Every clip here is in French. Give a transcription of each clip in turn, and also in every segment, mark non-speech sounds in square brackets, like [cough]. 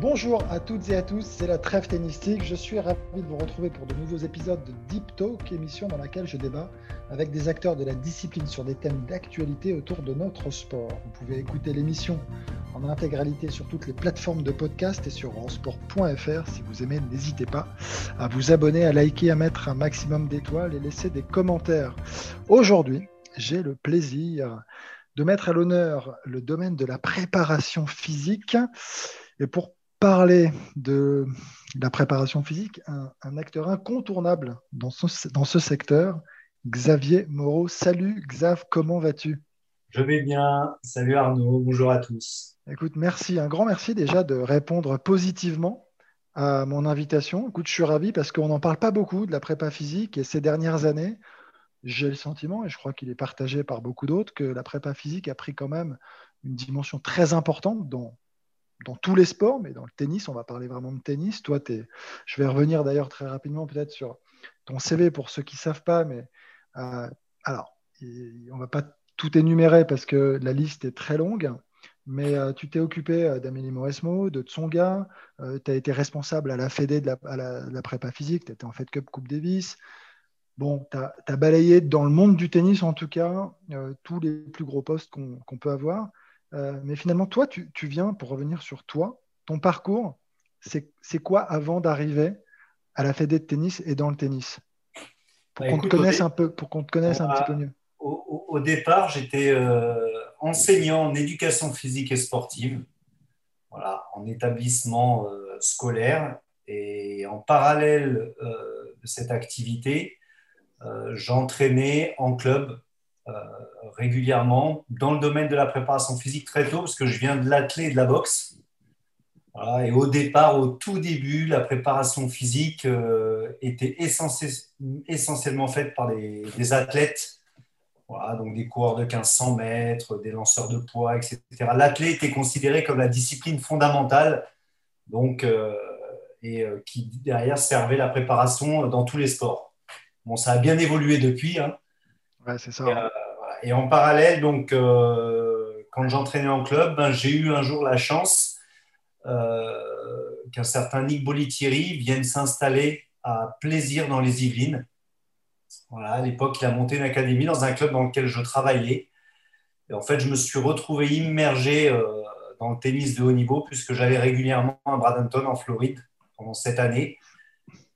Bonjour à toutes et à tous, c'est la trêve tennistique. Je suis ravi de vous retrouver pour de nouveaux épisodes de Deep Talk, émission dans laquelle je débat avec des acteurs de la discipline sur des thèmes d'actualité autour de notre sport. Vous pouvez écouter l'émission en intégralité sur toutes les plateformes de podcast et sur sport.fr. Si vous aimez, n'hésitez pas à vous abonner, à liker, à mettre un maximum d'étoiles et laisser des commentaires. Aujourd'hui, j'ai le plaisir de mettre à l'honneur le domaine de la préparation physique. Et pour parler de la préparation physique, un, un acteur incontournable dans ce, dans ce, secteur, Xavier Moreau. Salut Xav, comment vas-tu? Je vais bien. Salut Arnaud, bonjour à tous. Écoute, merci, un grand merci déjà de répondre positivement à mon invitation. Écoute, je suis ravi parce qu'on n'en parle pas beaucoup de la prépa physique et ces dernières années, j'ai le sentiment, et je crois qu'il est partagé par beaucoup d'autres, que la prépa physique a pris quand même une dimension très importante dans dans tous les sports, mais dans le tennis, on va parler vraiment de tennis. Toi, es, je vais revenir d'ailleurs très rapidement peut-être sur ton CV pour ceux qui ne savent pas, mais euh, alors, on ne va pas tout énumérer parce que la liste est très longue, mais euh, tu t'es occupé euh, d'Amélie Mauresmo, de Tsonga, tu as été responsable à la Fédé de la, à la, prépa physique, tu étais en Fed Cup Coupe Davis. Bon, tu as, balayé dans le monde du tennis, en tout cas, tous les plus gros postes qu'on qu peut avoir. Euh, mais finalement, toi, tu, tu, viens, pour revenir sur toi, ton parcours, c'est quoi avant d'arriver à la Fédé de tennis et dans le tennis? Pour bah, qu'on te connaisse un peu, pour qu'on te connaisse un petit peu mieux. Au, au départ, j'étais euh, enseignant en éducation physique et sportive, voilà, en établissement euh, scolaire. Et en parallèle de cette activité, j'entraînais en club régulièrement dans le domaine de la préparation physique très tôt, parce que je viens de l'athlé et de la boxe. Et au départ, au tout début, la préparation physique euh, était essentiellement faite par des, athlètes, donc des coureurs de 1500 mètres, des lanceurs de poids, etc. L'athlète était considéré comme la discipline fondamentale, donc, euh, et euh, qui derrière servait la préparation dans tous les sports. Bon, ça a bien évolué depuis. Hein. Ouais, c'est ça. Et, euh, et, en parallèle, donc, euh, quand j'entraînais en club, ben, j'ai eu un jour la chance euh, qu'un certain Nick Bolitieri vienne s'installer à Plaisir dans les Yvelines. Voilà, à l'époque, il a monté une académie dans un club dans lequel je travaillais. Et en fait, je me suis retrouvé immergé dans le tennis de haut niveau puisque j'allais régulièrement à Bradenton en Floride pendant cette année.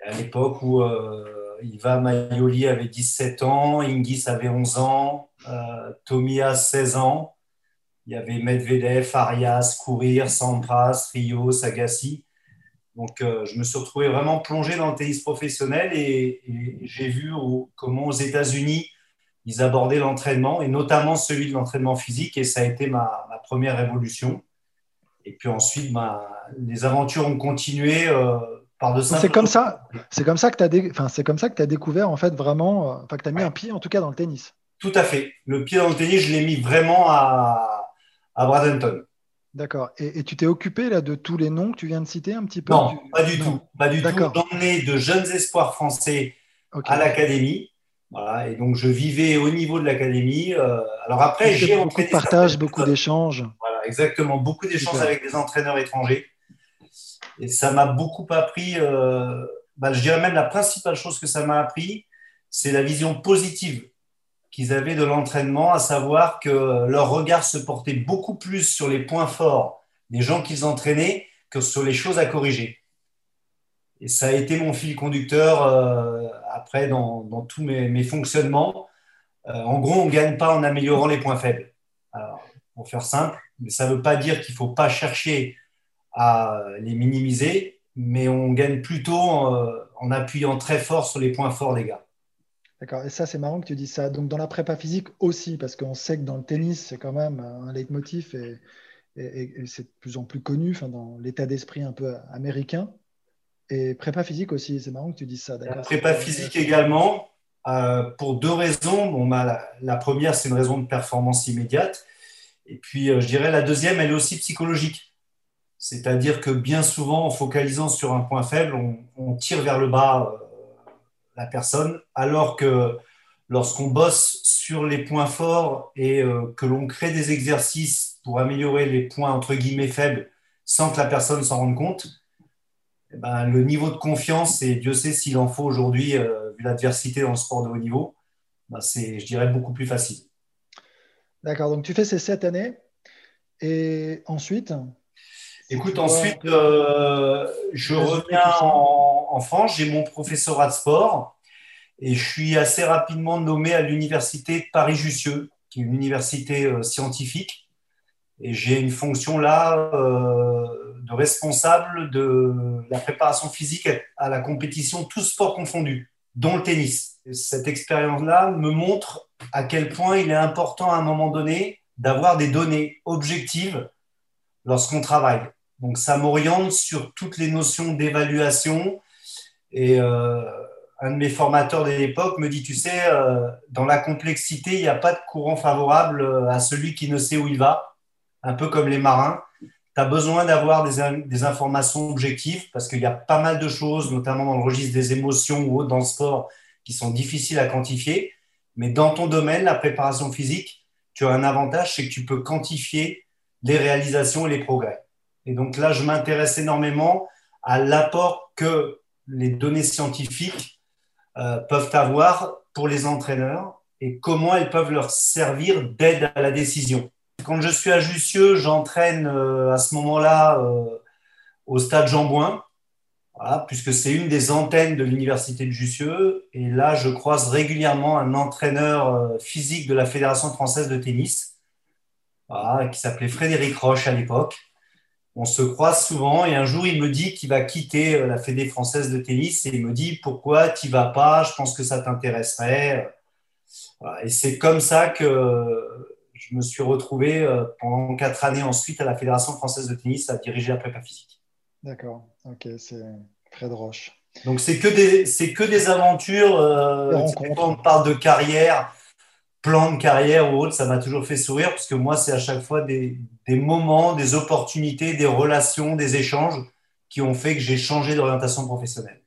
À l'époque où euh, Iva Maioli avait 17 ans, Ingis avait 11 ans, euh, Tomia 16 ans. Il y avait Medvedev, Arias, Courir, Sampras, Rio, Agassi. Donc, euh, je me suis retrouvé vraiment plongé dans le tennis professionnel et, j'ai vu comment aux États-Unis ils abordaient l'entraînement et notamment celui de l'entraînement physique et ça a été ma, première révolution. Et puis ensuite, ma, les aventures ont continué. Euh, c'est comme ça, c'est comme ça que tu as, dé... enfin, c'est comme ça que tu as découvert en fait vraiment, euh, enfin que tu as mis ouais. un pied en tout cas dans le tennis. Tout à fait. Le pied dans le tennis, je l'ai mis vraiment à, à Bradenton. D'accord. Et, et, tu t'es occupé là de tous les noms que tu viens de citer un petit peu? Non, pas du non. tout. Pas du tout. J'emmenais de jeunes espoirs français okay. à l'académie. Voilà, et donc je vivais au niveau de l'académie. Euh, alors après, j'ai beaucoup de partage, beaucoup d'échanges. Voilà, exactement, beaucoup d'échanges avec des entraîneurs étrangers. Et ça m'a beaucoup appris, euh, bah, je dirais même la principale chose que ça m'a appris, c'est la vision positive qu'ils avaient de l'entraînement, à savoir que leur regard se portait beaucoup plus sur les points forts des gens qu'ils entraînaient que sur les choses à corriger. Et ça a été mon fil conducteur euh, après dans, tous mes, mes fonctionnements. Euh, en gros, on ne gagne pas en améliorant les points faibles. Alors, pour faire simple, mais ça ne veut pas dire qu'il ne faut pas chercher à les minimiser, mais on gagne plutôt en, en, appuyant très fort sur les points forts des gars. D'accord. Et ça, c'est marrant que tu dis ça. Donc, dans la prépa physique aussi, parce qu'on sait que dans le tennis, c'est quand même un leitmotiv et, c'est de plus en plus connu enfin, dans l'état d'esprit un peu américain. Et prépa physique aussi, c'est marrant que tu dises ça. La prépa physique également, euh, pour deux raisons. Bon, bah, la, première, c'est une raison de performance immédiate. Et puis, euh, je dirais, la deuxième, elle est aussi psychologique. C'est-à-dire que bien souvent, en focalisant sur un point faible, on, tire vers le bas euh, la personne, alors que lorsqu'on bosse sur les points forts et que l'on crée des exercices pour améliorer les points entre guillemets faibles sans que la personne s'en rende compte, eh ben, le niveau de confiance, et Dieu sait s'il en faut aujourd'hui, euh, vu l'adversité dans le sport de haut niveau, ben, c'est, je dirais, beaucoup plus facile. D'accord, donc tu fais ces sept années, et ensuite Écoute, ensuite, euh, je reviens en, France, j'ai mon professorat de sport, et je suis assez rapidement nommé à l'université de Paris-Jussieu, qui est une université euh, scientifique, et j'ai une fonction là de responsable de la préparation physique à la compétition, tous sports confondus, dont le tennis. cette expérience-là me montre à quel point il est important à un moment donné d'avoir des données objectives lorsqu'on travaille. Donc ça m'oriente sur toutes les notions d'évaluation. Et euh, un de mes formateurs de l'époque me dit, tu sais, euh, dans la complexité, il n'y a pas de courant favorable à celui qui ne sait où il va, un peu comme les marins tu as besoin d'avoir des, informations objectives parce qu'il y a pas mal de choses, notamment dans le registre des émotions ou dans le sport, qui sont difficiles à quantifier. Mais dans ton domaine, la préparation physique, tu as un avantage, c'est que tu peux quantifier les réalisations et les progrès. Et donc là, je m'intéresse énormément à l'apport que les données scientifiques euh, peuvent avoir pour les entraîneurs et comment elles peuvent leur servir d'aide à la décision. Quand je suis à Jussieu, j'entraîne euh, à ce moment-là euh, au stade Jean Bouin, puisque c'est une des antennes de l'université de Jussieu. Et là, je croise régulièrement un entraîneur physique de la Fédération française de tennis, qui s'appelait Frédéric Roche à l'époque. On se croise souvent et un jour, il me dit qu'il va quitter la Fédé française de tennis et il me dit pourquoi tu vas pas? Je pense que ça t'intéresserait. Et c'est comme ça que je me suis retrouvé euh, pendant quatre années ensuite à la Fédération française de tennis à diriger la prépa physique. D'accord, ok, c'est Fred Roche. Donc c'est que des c'est que des aventures. Euh, on parle de carrière, plan de carrière ou autre, ça m'a toujours fait sourire parce que moi c'est à chaque fois des, des, moments, des opportunités, des relations, des échanges qui ont fait que j'ai changé d'orientation professionnelle.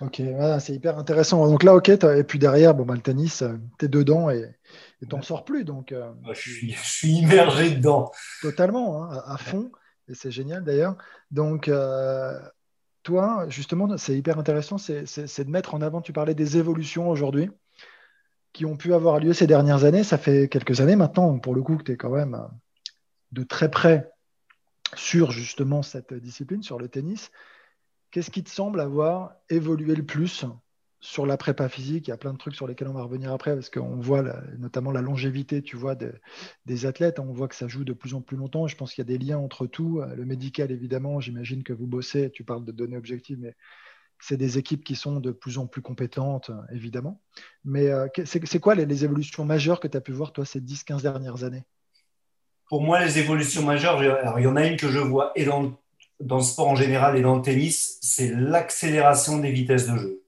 Ok, c'est hyper intéressant. Donc là, ok, et puis derrière, bon, bah, le tennis, euh, tu es dedans et tu n'en sors plus. Donc, euh, je, suis, immergé dedans. Totalement, hein, à, fond. Et c'est génial d'ailleurs. Donc, euh, toi, justement, c'est hyper intéressant, c'est de mettre en avant, tu parlais des évolutions aujourd'hui qui ont pu avoir lieu ces dernières années. Ça fait quelques années maintenant, pour le coup, que tu es quand même de très près sur justement cette discipline, sur le tennis. Qu'est-ce qui te semble avoir évolué le plus sur la prépa physique? Il y a plein de trucs sur lesquels on va revenir après, parce qu'on voit notamment la longévité, tu vois, des athlètes. On voit que ça joue de plus en plus longtemps. Je pense qu'il y a des liens entre tout. Le médical, évidemment, j'imagine que vous bossez. Tu parles de données objectives, mais c'est des équipes qui sont de plus en plus compétentes, évidemment. Mais euh, c'est quoi les, évolutions majeures que tu as pu voir, toi, ces 10-15 dernières années? Pour moi, les évolutions majeures, alors, il y en a une que je vois et dans le sport en général et dans le tennis, c'est l'accélération des vitesses de jeu.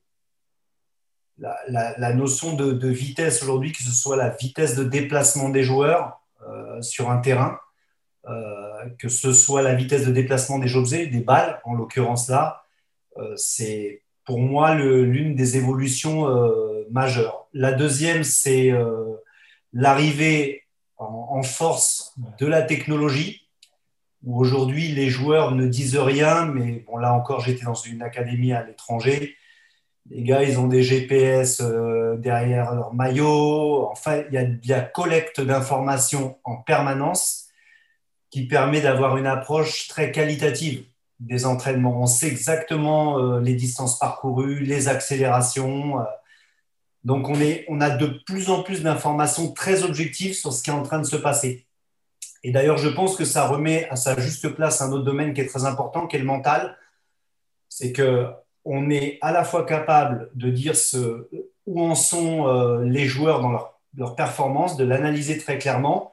La, notion de, vitesse aujourd'hui, que ce soit la vitesse de déplacement des joueurs euh, sur un terrain, euh, que ce soit la vitesse de déplacement des objets, des balles, en l'occurrence là, c'est pour moi l'une des évolutions majeures. La deuxième, c'est l'arrivée en, force de la technologie où aujourd'hui les joueurs ne disent rien, mais bon, là encore, j'étais dans une académie à l'étranger. Les gars, ils ont des GPS euh, derrière leur maillot. Enfin, il y a la collecte d'informations en permanence qui permet d'avoir une approche très qualitative des entraînements. On sait exactement euh, les distances parcourues, les accélérations. Euh. donc, on, est, on a de plus en plus d'informations très objectives sur ce qui est en train de se passer. Et d'ailleurs, je pense que ça remet à sa juste place un autre domaine qui est très important, qui est le mental. C'est que on est à la fois capable de dire ce, où en sont euh, les joueurs dans leur, leur performance, de l'analyser très clairement,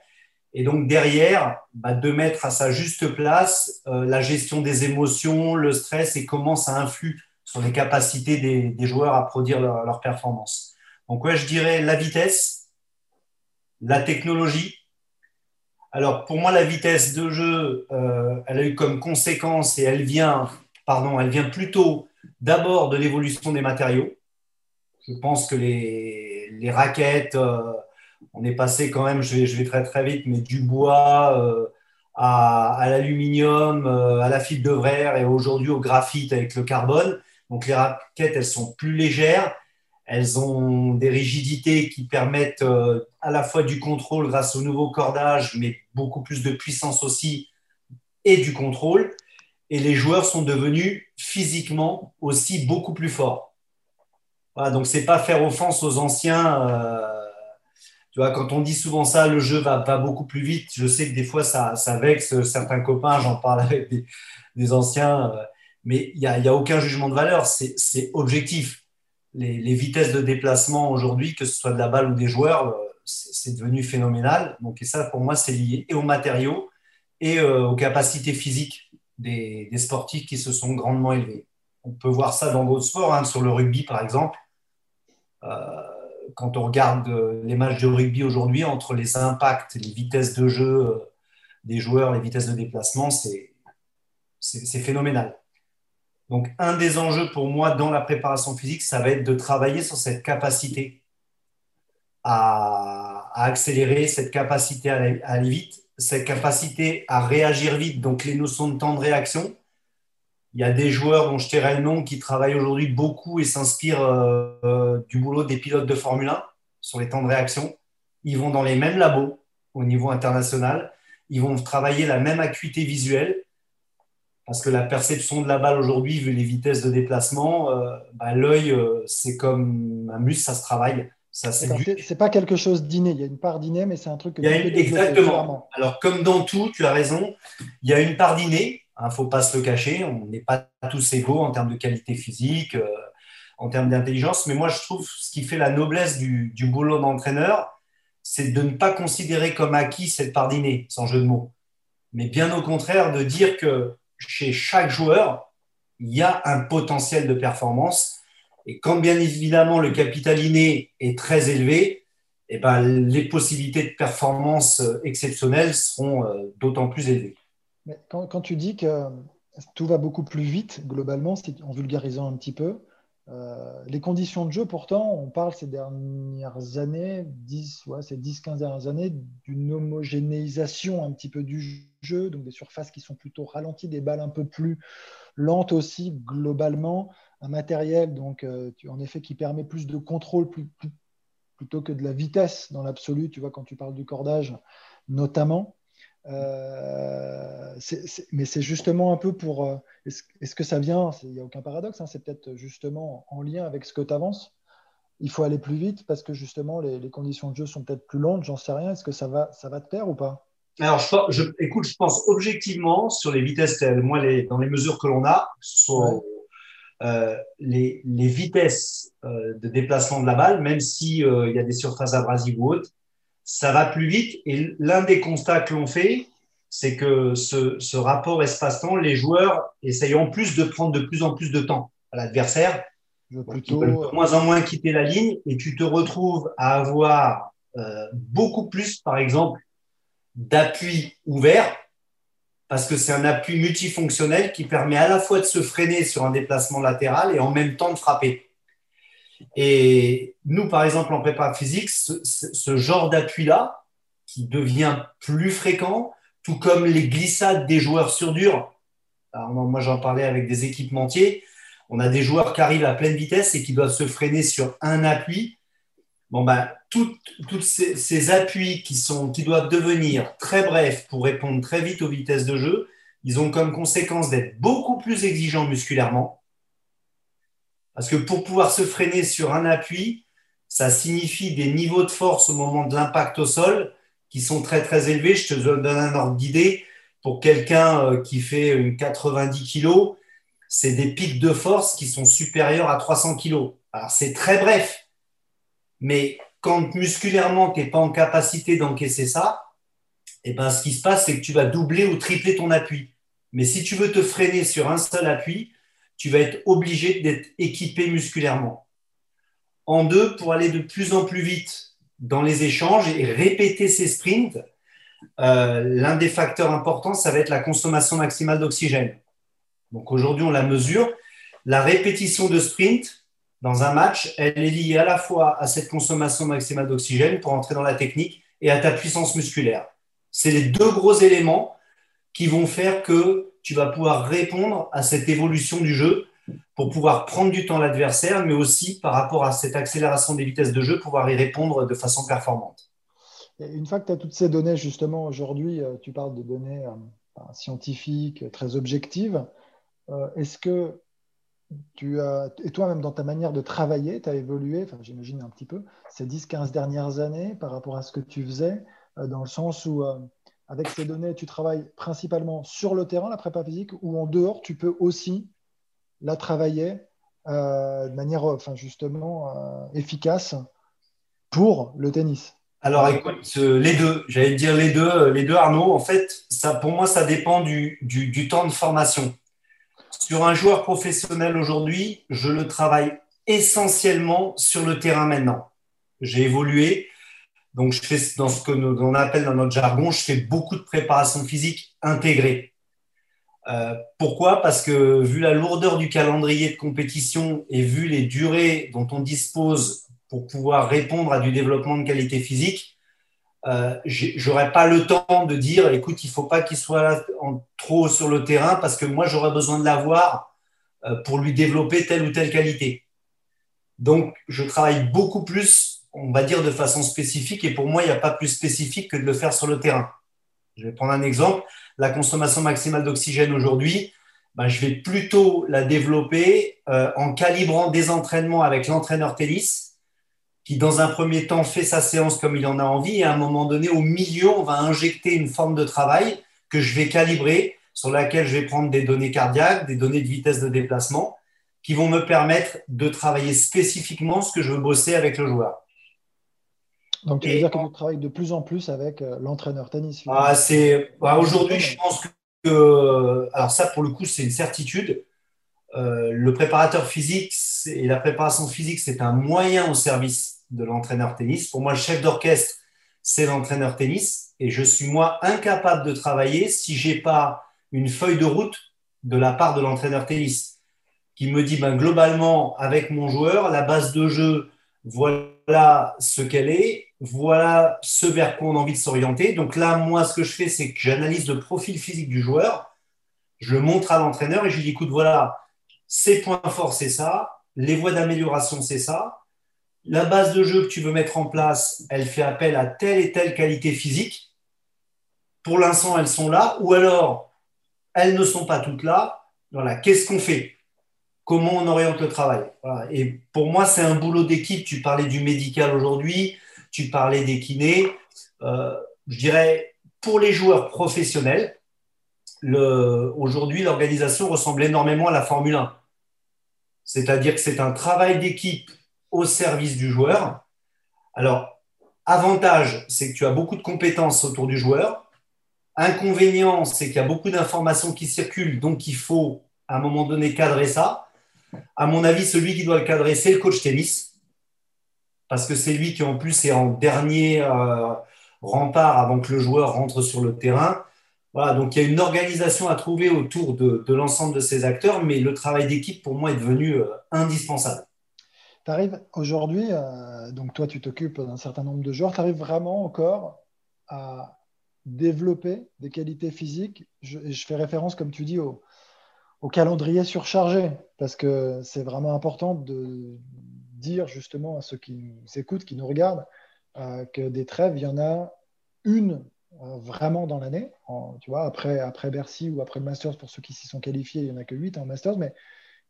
et donc derrière, bah, de mettre à sa juste place euh, la gestion des émotions, le stress et comment ça influe sur les capacités des, joueurs à produire leur, leur, performance. Donc ouais, je dirais la vitesse, la technologie. Alors pour moi, la vitesse de jeu, euh, elle a eu comme conséquence et elle vient, pardon, elle vient plutôt d'abord de l'évolution des matériaux. Je pense que les, raquettes, euh, on est passé quand même, je vais, très très vite, mais du bois euh, à, à l'aluminium, euh, à la fibre de verre et aujourd'hui au graphite avec le carbone. Donc les raquettes, elles sont plus légères, elles ont des rigidités qui permettent euh, à la fois du contrôle grâce au nouveau cordage, mais beaucoup plus de puissance aussi et du contrôle. Et les joueurs sont devenus physiquement aussi beaucoup plus forts. Voilà, donc c'est pas faire offense aux anciens. Tu vois, quand on dit souvent ça, le jeu va, va beaucoup plus vite. Je sais que des fois, ça, ça vexe certains copains. J'en parle avec des, anciens. Euh, mais il n'y a, a, aucun jugement de valeur. C'est objectif. Les, vitesses de déplacement aujourd'hui, que ce soit de la balle ou des joueurs, euh, c'est devenu phénoménal. Donc, et ça, pour moi, c'est lié et aux matériaux et euh, aux capacités physiques des, des, sportifs qui se sont grandement élevés. On peut voir ça dans d'autres sports, hein, sur le rugby, par exemple. Quand on regarde euh, les matchs de rugby aujourd'hui, entre les impacts, les vitesses de jeu euh, des joueurs, les vitesses de déplacement, c'est phénoménal. Donc, un des enjeux pour moi dans la préparation physique, ça va être de travailler sur cette capacité à, à accélérer, cette capacité à aller vite, cette capacité à réagir vite, donc les notions de temps de réaction. Il y a des joueurs dont je tairai le nom qui travaillent aujourd'hui beaucoup et s'inspirent euh, euh, du boulot des pilotes de Formule 1 sur les temps de réaction. Ils vont dans les mêmes labos au niveau international. Ils vont travailler la même acuité visuelle parce que la perception de la balle aujourd'hui, vu les vitesses de déplacement, euh, bah, l'œil, euh, c'est comme un muscle, ça se travaille. Ça c'est pas quelque chose d'inné. Il y a une part d'inné, mais c'est un truc que il y a une, Exactement. Alors, comme dans tout, tu as raison, il y a une part d'inné il hein, ne faut pas se le cacher, on n'est pas tous égaux en termes de qualité physique, euh, en termes d'intelligence. Mais moi, je trouve ce qui fait la noblesse du, boulot d'entraîneur, c'est de ne pas considérer comme acquis cette part d'inné, sans jeu de mots. Mais bien au contraire, de dire que chez chaque joueur, il y a un potentiel de performance. Et quand bien évidemment le capital inné est très élevé, eh ben, les possibilités de performance euh, exceptionnelles seront euh, d'autant plus élevées. Quand, tu dis que tout va beaucoup plus vite, globalement, en vulgarisant un petit peu, euh, les conditions de jeu, pourtant, on parle ces dernières années, 10, ouais, ces 10-15 dernières années, d'une homogénéisation un petit peu du jeu, donc des surfaces qui sont plutôt ralenties, des balles un peu plus lentes aussi, globalement, un matériel, donc, euh, en effet, qui permet plus de contrôle plutôt que de la vitesse dans l'absolu, tu vois, quand tu parles du cordage, notamment. Euh, mais c'est justement un peu pour. Euh, est-ce que ça vient Il n'y a aucun paradoxe, hein, c'est peut-être justement en lien avec ce que tu avances. Il faut aller plus vite parce que justement les, les conditions de jeu sont peut-être plus longues, j'en sais rien. Est-ce que ça va, ça va te plaire ou pas? Alors, je, je, écoute, je pense objectivement sur les vitesses, moi, les, dans les mesures que l'on a, ce sont euh, les, les, vitesses euh, de déplacement de la balle, même s'il euh, il y a des surfaces abrasives ou autres, ça va plus vite. Et l'un des constats que l'on fait, c'est que ce, ce rapport espace-temps, les joueurs essayent en plus de prendre de plus en plus de temps à l'adversaire, plutôt de moins en moins quitter la ligne, et tu te retrouves à avoir euh, beaucoup plus, par exemple, d'appui ouvert, parce que c'est un appui multifonctionnel qui permet à la fois de se freiner sur un déplacement latéral et en même temps de frapper. Et nous, par exemple, en prépa physique, ce, genre d'appui-là, qui devient plus fréquent, tout comme les glissades des joueurs sur dur. Moi, j'en parlais avec des équipementiers. On a des joueurs qui arrivent à pleine vitesse et qui doivent se freiner sur un appui. Bon, ben, tous ces, appuis qui, qui doivent devenir très brefs pour répondre très vite aux vitesses de jeu, ils ont comme conséquence d'être beaucoup plus exigeants musculairement parce que pour pouvoir se freiner sur un appui, ça signifie des niveaux de force au moment de l'impact au sol qui sont très très élevés. Je te donne un ordre d'idée. Pour quelqu'un euh, qui fait une 90 kg, c'est des pics de force qui sont supérieurs à 300 kg. Alors, c'est très bref, mais quand musculairement, tu n'es pas en capacité d'encaisser ça, eh ben, ce qui se passe, c'est que tu vas doubler ou tripler ton appui. Mais si tu veux te freiner sur un seul appui, tu vas être obligé d'être équipé musculairement. En deux, pour aller de plus en plus vite dans les échanges et répéter ces sprints, euh, l'un des facteurs importants, ça va être la consommation maximale d'oxygène. Donc aujourd'hui, on la mesure. La répétition de sprint dans un match, elle est liée à la fois à cette consommation maximale d'oxygène pour entrer dans la technique et à ta puissance musculaire. C'est les deux gros éléments qui vont faire que tu vas pouvoir répondre à cette évolution du jeu pour pouvoir prendre du temps l'adversaire, mais aussi par rapport à cette accélération des vitesses de jeu, pouvoir y répondre de façon performante. une fois que tu as toutes ces données, justement, aujourd'hui, euh, tu parles de données euh, scientifiques, très objectives. Euh, est-ce que tu as, et toi-même dans ta manière de travailler, tu as évolué, enfin, j'imagine un petit peu, ces 10-15 dernières années par rapport à ce que tu faisais, dans le sens où avec ces données, tu travailles principalement sur le terrain, la prépa physique, ou en dehors, tu peux aussi la travailler euh, de manière enfin, justement euh, efficace pour le tennis Alors écoute, les deux, j'allais dire les deux, les deux Arnaud, en fait, ça, pour moi, ça dépend du, du temps de formation. Sur un joueur professionnel aujourd'hui, je le travaille essentiellement sur le terrain maintenant. J'ai évolué, donc, je fais dans ce que on appelle dans notre jargon, je fais beaucoup de préparation physique intégrée. Euh, pourquoi? Parce que vu la lourdeur du calendrier de compétition et vu les durées dont on dispose pour pouvoir répondre à du développement de qualité physique, euh, j'aurais pas le temps de dire, écoute, il faut pas qu'il soit là en, trop sur le terrain parce que moi j'aurais besoin de l'avoir euh, pour lui développer telle ou telle qualité. Donc, je travaille beaucoup plus on va dire de façon spécifique. Et pour moi, il n'y a pas plus spécifique que de le faire sur le terrain. Je vais prendre un exemple. La consommation maximale d'oxygène aujourd'hui, ben, je vais plutôt la développer euh, en calibrant des entraînements avec l'entraîneur tennis, qui dans un premier temps fait sa séance comme il en a envie, et à un moment donné, au milieu, on va injecter une forme de travail que je vais calibrer, sur laquelle je vais prendre des données cardiaques, des données de vitesse de déplacement, qui vont me permettre de travailler spécifiquement ce que je veux bosser avec le joueur. Donc, tu veux dire que tu travailles de plus en plus avec euh, l'entraîneur tennis ah, c'est, bah, Aujourd'hui, je pense que. Alors, ça, pour le coup, c'est une certitude. Euh, le préparateur physique et la préparation physique, c'est un moyen au service de l'entraîneur tennis. Pour moi, le chef d'orchestre, c'est l'entraîneur tennis. Et je suis, moi, incapable de travailler si je n'ai pas une feuille de route de la part de l'entraîneur tennis qui me dit ben, globalement, avec mon joueur, la base de jeu, voilà ce qu'elle est, voilà ce vers quoi on a envie de s'orienter. Donc là, moi, ce que je fais, c'est que j'analyse le profil physique du joueur, je le montre à l'entraîneur et je lui dis, écoute, voilà, ses points forts, c'est ça, les voies d'amélioration, c'est ça. La base de jeu que tu veux mettre en place, elle fait appel à telle et telle qualité physique. Pour l'instant, elles sont là, ou alors elles ne sont pas toutes là. Voilà, qu'est-ce qu'on fait? Comment on oriente le travail? Et pour moi, c'est un boulot d'équipe. Tu parlais du médical aujourd'hui tu parlais des kinés. Euh, je dirais, pour les joueurs professionnels, aujourd'hui, l'organisation ressemble énormément à la Formule 1. C'est-à-dire que c'est un travail d'équipe au service du joueur. Alors, avantage, c'est que tu as beaucoup de compétences autour du joueur. Inconvénient, c'est qu'il y a beaucoup d'informations qui circulent, donc il faut à un moment donné cadrer ça. À mon avis, celui qui doit le cadrer, c'est le coach tennis parce que c'est lui qui en plus est en dernier euh, rempart avant que le joueur rentre sur le terrain. Voilà, donc il y a une organisation à trouver autour de, l'ensemble de ces acteurs, mais le travail d'équipe pour moi est devenu euh, indispensable. Tu arrives aujourd'hui, euh, donc toi tu t'occupes d'un certain nombre de joueurs, tu arrives vraiment encore à développer des qualités physiques? Je, je fais référence, comme tu dis, au, au calendrier surchargé, parce que c'est vraiment important de, dire justement à ceux qui nous écoutent, qui nous regardent, euh, que des trêves, il y en a une euh, vraiment dans l'année. Tu vois, après, après Bercy ou après le Masters, pour ceux qui s'y sont qualifiés, il n'y en a que 8 en Masters,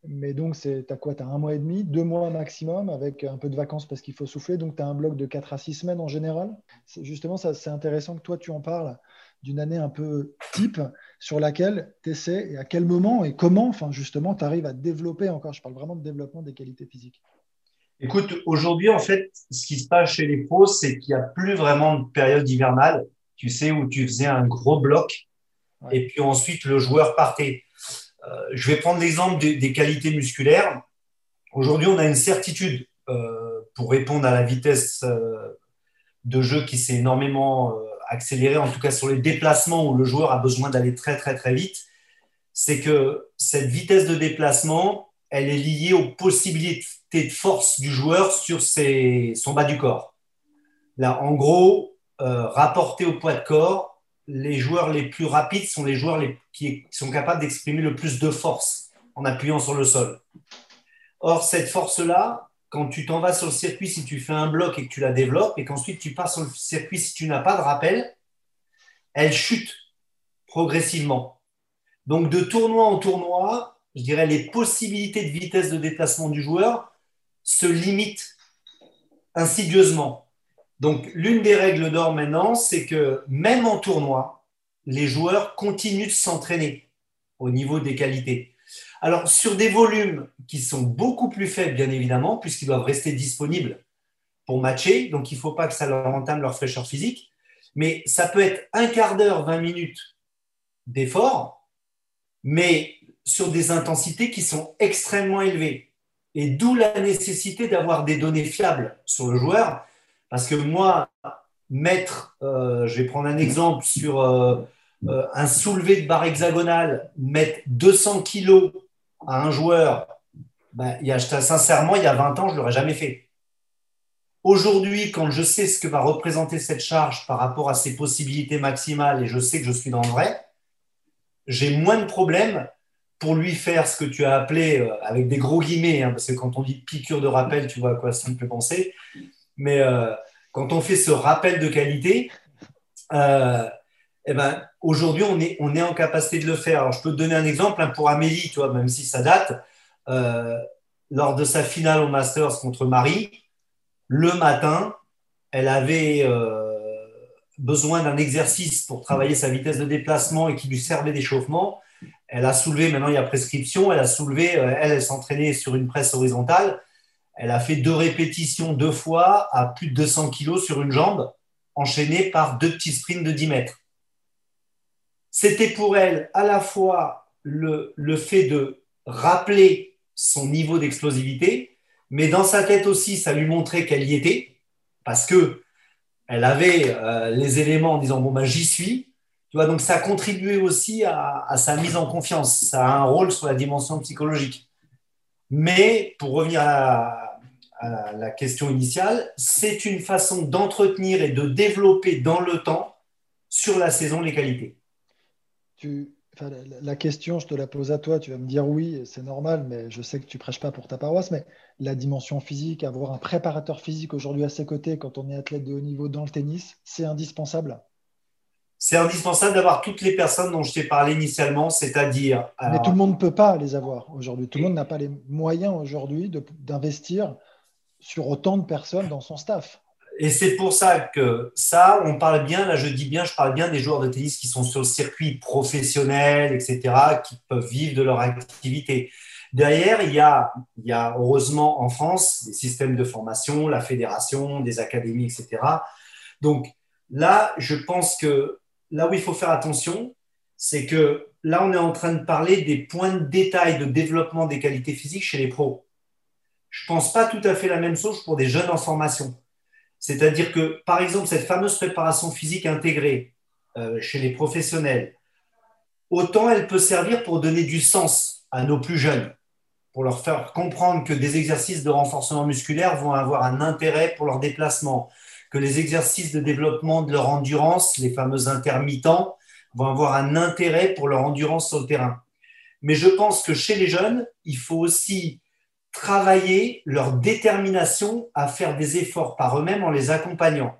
mais donc, tu as quoi? Tu as un mois et demi, deux mois maximum, avec un peu de vacances parce qu'il faut souffler. Donc, tu as un bloc de 4 à 6 semaines en général. Justement, c'est intéressant que toi, tu en parles d'une année un peu type sur laquelle tu essaies et à quel moment et comment, enfin, justement, tu arrives à développer encore. Je parle vraiment de développement des qualités physiques. Écoute, aujourd'hui, en fait, ce qui se passe chez les pros, c'est qu'il n'y a plus vraiment de période hivernale, tu sais, où tu faisais un gros bloc et puis ensuite le joueur partait. Euh, je vais prendre l'exemple des, qualités musculaires. Aujourd'hui, on a une certitude euh, pour répondre à la vitesse euh, de jeu qui s'est énormément accélérée, en tout cas sur les déplacements où le joueur a besoin d'aller très très très vite. C'est que cette vitesse de déplacement, elle est liée aux possibilités de force du joueur sur son bas du corps. Là, en gros, rapporté au poids de corps, les joueurs les plus rapides sont les joueurs qui sont capables d'exprimer le plus de force en appuyant sur le sol. Or, cette force-là, quand tu t'en vas sur le circuit, si tu fais un bloc et que tu la développes, et qu'ensuite tu passes sur le circuit si tu n'as pas de rappel, elle chute progressivement. Donc, de tournoi en tournoi, je dirais les possibilités de vitesse de déplacement du joueur se limitent insidieusement. Donc, l'une des règles d'or maintenant, c'est que même en tournoi, les joueurs continuent de s'entraîner au niveau des qualités. Alors, sur des volumes qui sont beaucoup plus faibles, bien évidemment, puisqu'ils doivent rester disponibles pour matcher, donc il ne faut pas que ça leur entame leur fraîcheur physique, mais ça peut être un quart d'heure, 20 minutes d'effort, mais sur des intensités qui sont extrêmement élevées. Et d'où la nécessité d'avoir des données fiables sur le joueur parce que moi, mettre, euh, je vais prendre un exemple sur euh, euh, un soulevé de barre hexagonale, mettre 200 kilos à un joueur, ben, il y a, sincèrement, il y a 20 ans, je ne l'aurais jamais fait. Aujourd'hui, quand je sais ce que va représenter cette charge par rapport à ses possibilités maximales et je sais que je suis dans le vrai, j'ai moins de problèmes pour lui faire ce que tu as appelé, avec des gros guillemets, hein, parce que quand on dit piqûre de rappel, tu vois à quoi ça me fait penser, mais euh, quand on fait ce rappel de qualité, euh, eh ben, aujourd'hui, on est, on est en capacité de le faire. Alors, je peux te donner un exemple hein, pour Amélie, tu même si ça date. Euh, lors de sa finale au Masters contre Marie, le matin, elle avait besoin d'un exercice pour travailler sa vitesse de déplacement et qui lui servait d'échauffement. Elle a soulevé, maintenant il y a prescription, elle a soulevé, elle, elle s'entraînait sur une presse horizontale elle a fait deux répétitions deux fois à plus de 200 kilos sur une jambe, enchaînées par deux petits sprints de 10 mètres. C'était pour elle à la fois le, fait de rappeler son niveau d'explosivité, mais dans sa tête aussi, ça lui montrait qu'elle y était, parce que elle avait euh, les éléments en disant bon ben j'y suis. Donc ça a aussi à, à, sa mise en confiance. Ça a un rôle sur la dimension psychologique. Mais pour revenir à, la question initiale, c'est une façon d'entretenir et de développer dans le temps sur la saison les qualités. la question, je te la pose à toi, tu vas me dire oui, c'est normal, mais je sais que tu prêches pas pour ta paroisse, mais la dimension physique, avoir un préparateur physique aujourd'hui à ses côtés quand on est athlète de haut niveau dans le tennis, c'est indispensable? C'est indispensable d'avoir toutes les personnes dont je t'ai parlé initialement, c'est-à-dire. Mais tout le monde ne peut pas les avoir aujourd'hui. Tout le monde n'a pas les moyens aujourd'hui d'investir sur autant de personnes dans son staff. Et c'est pour ça que ça, on parle bien, là je dis bien, je parle bien des joueurs de tennis qui sont sur le circuit professionnel, etc., qui peuvent vivre de leur activité. Derrière, il y, a, il y a heureusement en France des systèmes de formation, la fédération, des académies, etc. Donc là, je pense que là où il faut faire attention, c'est que là, on est en train de parler des points de détail de développement des qualités physiques chez les pros je ne pense pas tout à fait la même chose pour des jeunes en formation. C'est-à-dire que, par exemple, cette fameuse préparation physique intégrée euh, chez les professionnels, autant elle peut servir pour donner du sens à nos plus jeunes, pour leur faire comprendre que des exercices de renforcement musculaire vont avoir un intérêt pour leur déplacement, que les exercices de développement de leur endurance, les fameux intermittents, vont avoir un intérêt pour leur endurance sur le terrain. Mais je pense que chez les jeunes, il faut aussi travailler leur détermination à faire des efforts par eux-mêmes en les accompagnant.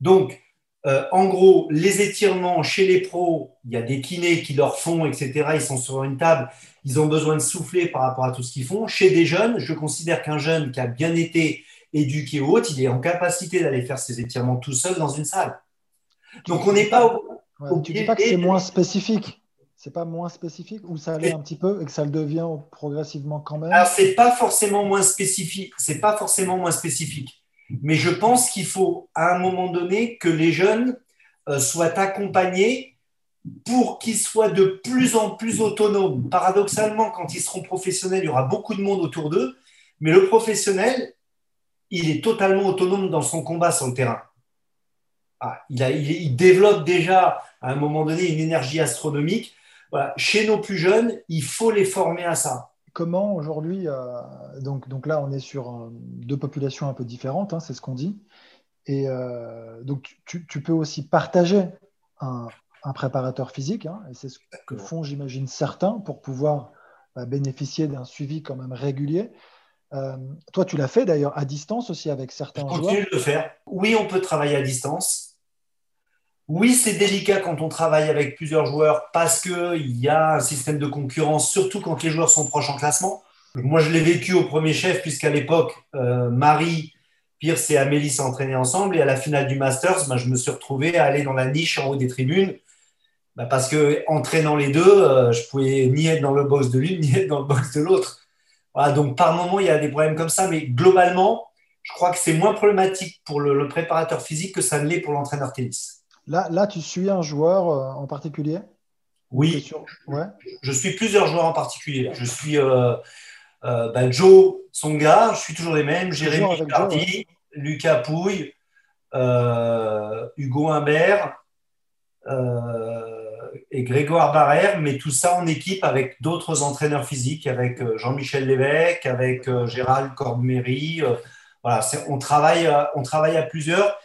Donc, Euh, en gros, les étirements chez les pros, il y a des kinés qui leur font, etc. Ils sont sur une table, ils ont besoin de souffler par rapport à tout ce qu'ils font. Chez des jeunes, je considère qu'un jeune qui a bien été éduqué ou autre, il est en capacité d'aller faire ses étirements tout seul dans une salle. Donc on n'est pas. Ouais, tu dis pas que c'est moins spécifique c'est pas moins spécifique ou ça allait un petit peu et que ça le devient progressivement quand même? Alors c'est pas forcément moins spécifique, c'est pas forcément moins spécifique, mais je pense qu'il faut à un moment donné que les jeunes euh, soient accompagnés pour qu'ils soient de plus en plus autonomes. Paradoxalement, quand ils seront professionnels, il y aura beaucoup de monde autour d'eux, mais le professionnel, il est totalement autonome dans son combat sur le terrain. Ah, il, a, il, il développe déjà à un moment donné une énergie astronomique chez nos plus jeunes, il faut les former à ça. Comment aujourd'hui, euh, donc, donc là on est sur euh, deux populations un peu différentes, hein, c'est ce qu'on dit. Et euh, donc tu, tu, peux aussi partager un, un préparateur physique, hein, et c'est ce que font j'imagine certains pour pouvoir bah, bénéficier d'un suivi quand même régulier. Euh, toi, tu l'as fait d'ailleurs à distance aussi avec certains Je continue joueurs. de le faire. Oui, on peut travailler à distance. Oui, c'est délicat quand on travaille avec plusieurs joueurs parce qu'il y a un système de concurrence, surtout quand les joueurs sont proches en classement. Moi, je l'ai vécu au premier chef, puisqu'à l'époque, euh, Marie, Pierce et Amélie s'entraînaient ensemble. Et à la finale du Masters, ben, je me suis retrouvé à aller dans la niche en haut des tribunes. Ben, parce que entraînant les deux, euh, je pouvais ni être dans le box de l'une, [laughs] ni être dans le box de l'autre. Voilà, donc par moment, il y a des problèmes comme ça. Mais globalement, je crois que c'est moins problématique pour le, le préparateur physique que ça ne l'est pour l'entraîneur tennis. Là, là, tu suis un joueur euh, en particulier? Oui, ouais. je suis plusieurs joueurs en partier. Je suis euh, euh, ben Joe Songa, je suis toujours les mêmes, Jérémy Cardi, ouais. Lucas Pouille, euh, Hugo Humbert et Grégoire Barrère, mais tout ça en équipe avec d'autres entraîneurs physiques, avec Jean-Michel Lévesque, avec Gérald Corbemery. voilà, on travaille, on travaille à plusieurs.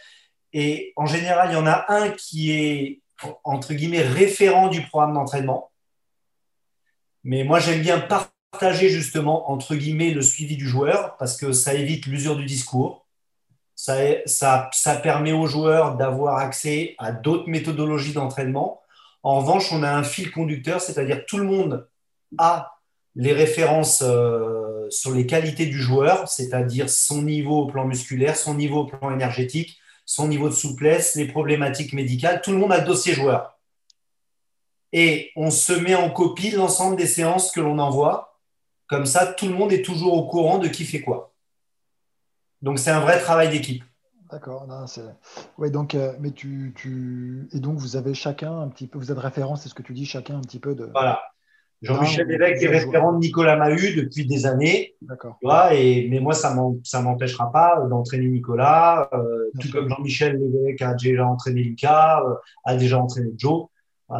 Et en général, il y en a un qui est, entre guillemets, référent du programme d'entraînement. Mais moi, j'aime bien partager justement, entre guillemets, le suivi du joueur parce que ça évite l'usure du discours. Ça, ça, ça permet aux joueurs d'avoir accès à d'autres méthodologies d'entraînement. En revanche, on a un fil conducteur, c'est-à-dire tout le monde a les références euh, sur les qualités du joueur, c'est-à-dire son niveau au plan musculaire, son niveau au plan énergétique, son niveau de souplesse, les problématiques médicales. Tout le monde a le dossier joueur. Et on se met en copie l'ensemble des séances que l'on envoie. Comme ça, tout le monde est toujours au courant de qui fait quoi. Donc, c'est un vrai travail d'équipe. D'accord. Oui, donc, euh, mais tu, tu, Et donc, vous avez chacun un petit peu, vous êtes référent, c'est ce que tu dis, chacun un petit peu de. Voilà. Jean-Michel Lévesque est référent de Nicolas Mahut depuis des années. D'accord. Et, mais moi, ça ne m'empêchera pas d'entraîner Nicolas, euh, tout comme Jean-Michel Lévesque a déjà entraîné Lucas, euh, a déjà entraîné Joe.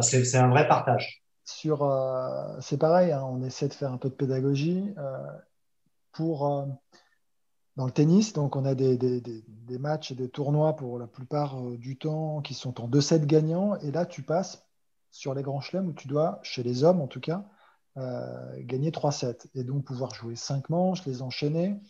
C'est un vrai partage. Sur, c'est pareil, hein, on essaie de faire un peu de pédagogie. pour, dans le tennis, donc on a des, des, matchs et des tournois pour la plupart du temps qui sont en 2-7 gagnants. Et là, tu passes sur les grands chelems où tu dois, chez les hommes en tout cas, euh, gagner 3-7 et donc pouvoir jouer 5 manches, les enchaîner.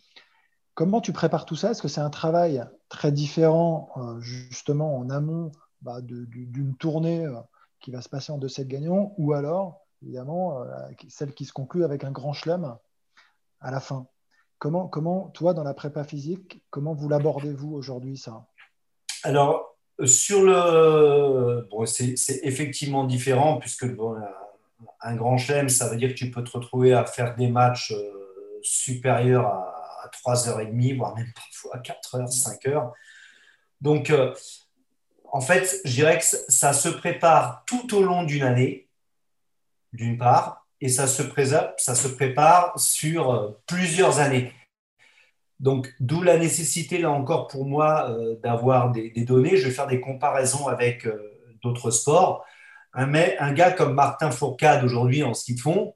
Comment tu prépares tout ça? Est-ce que c'est un travail très différent euh, justement en amont bah, d'une tournée euh, qui va se passer en 2-7 gagnants? Ou alors évidemment celle qui se conclut avec un grand chelem à la fin? Comment, toi, dans la prépa physique, comment vous l'abordez-vous aujourd'hui, ça? Alors, sur le. Bon, c'est effectivement différent, puisque bon, un grand chelem, ça veut dire que tu peux te retrouver à faire des matchs euh, supérieurs à, à 3h30, voire même parfois à 4h, 5h. Donc, euh, en fait, je dirais que ça se prépare tout au long d'une année, d'une part, et ça se, ça se prépare sur euh, plusieurs années. Donc, d'où la nécessité, là encore, pour moi, euh, d'avoir des, données. Je vais faire des comparaisons avec euh, d'autres sports. Un, mais, un gars comme Martin Fourcade, aujourd'hui, en ski de fond,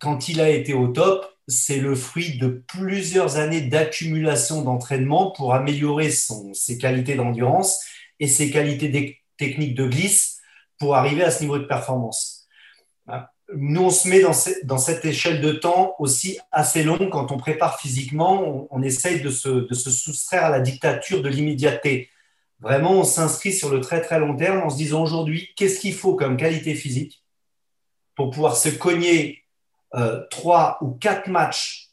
quand il a été au top, c'est le fruit de plusieurs années d'accumulation d'entraînement pour améliorer son, ses qualités d'endurance et ses qualités techniques de glisse pour arriver à ce niveau de performance nous, on se met dans, ce, dans, cette échelle de temps aussi assez longue quand on prépare physiquement. On, essaye de se, soustraire à la dictature de l'immédiateté. Vraiment, on s'inscrit sur le très très long terme en se disant aujourd'hui, qu'est-ce qu'il faut comme qualité physique pour pouvoir se cogner euh, trois ou quatre matchs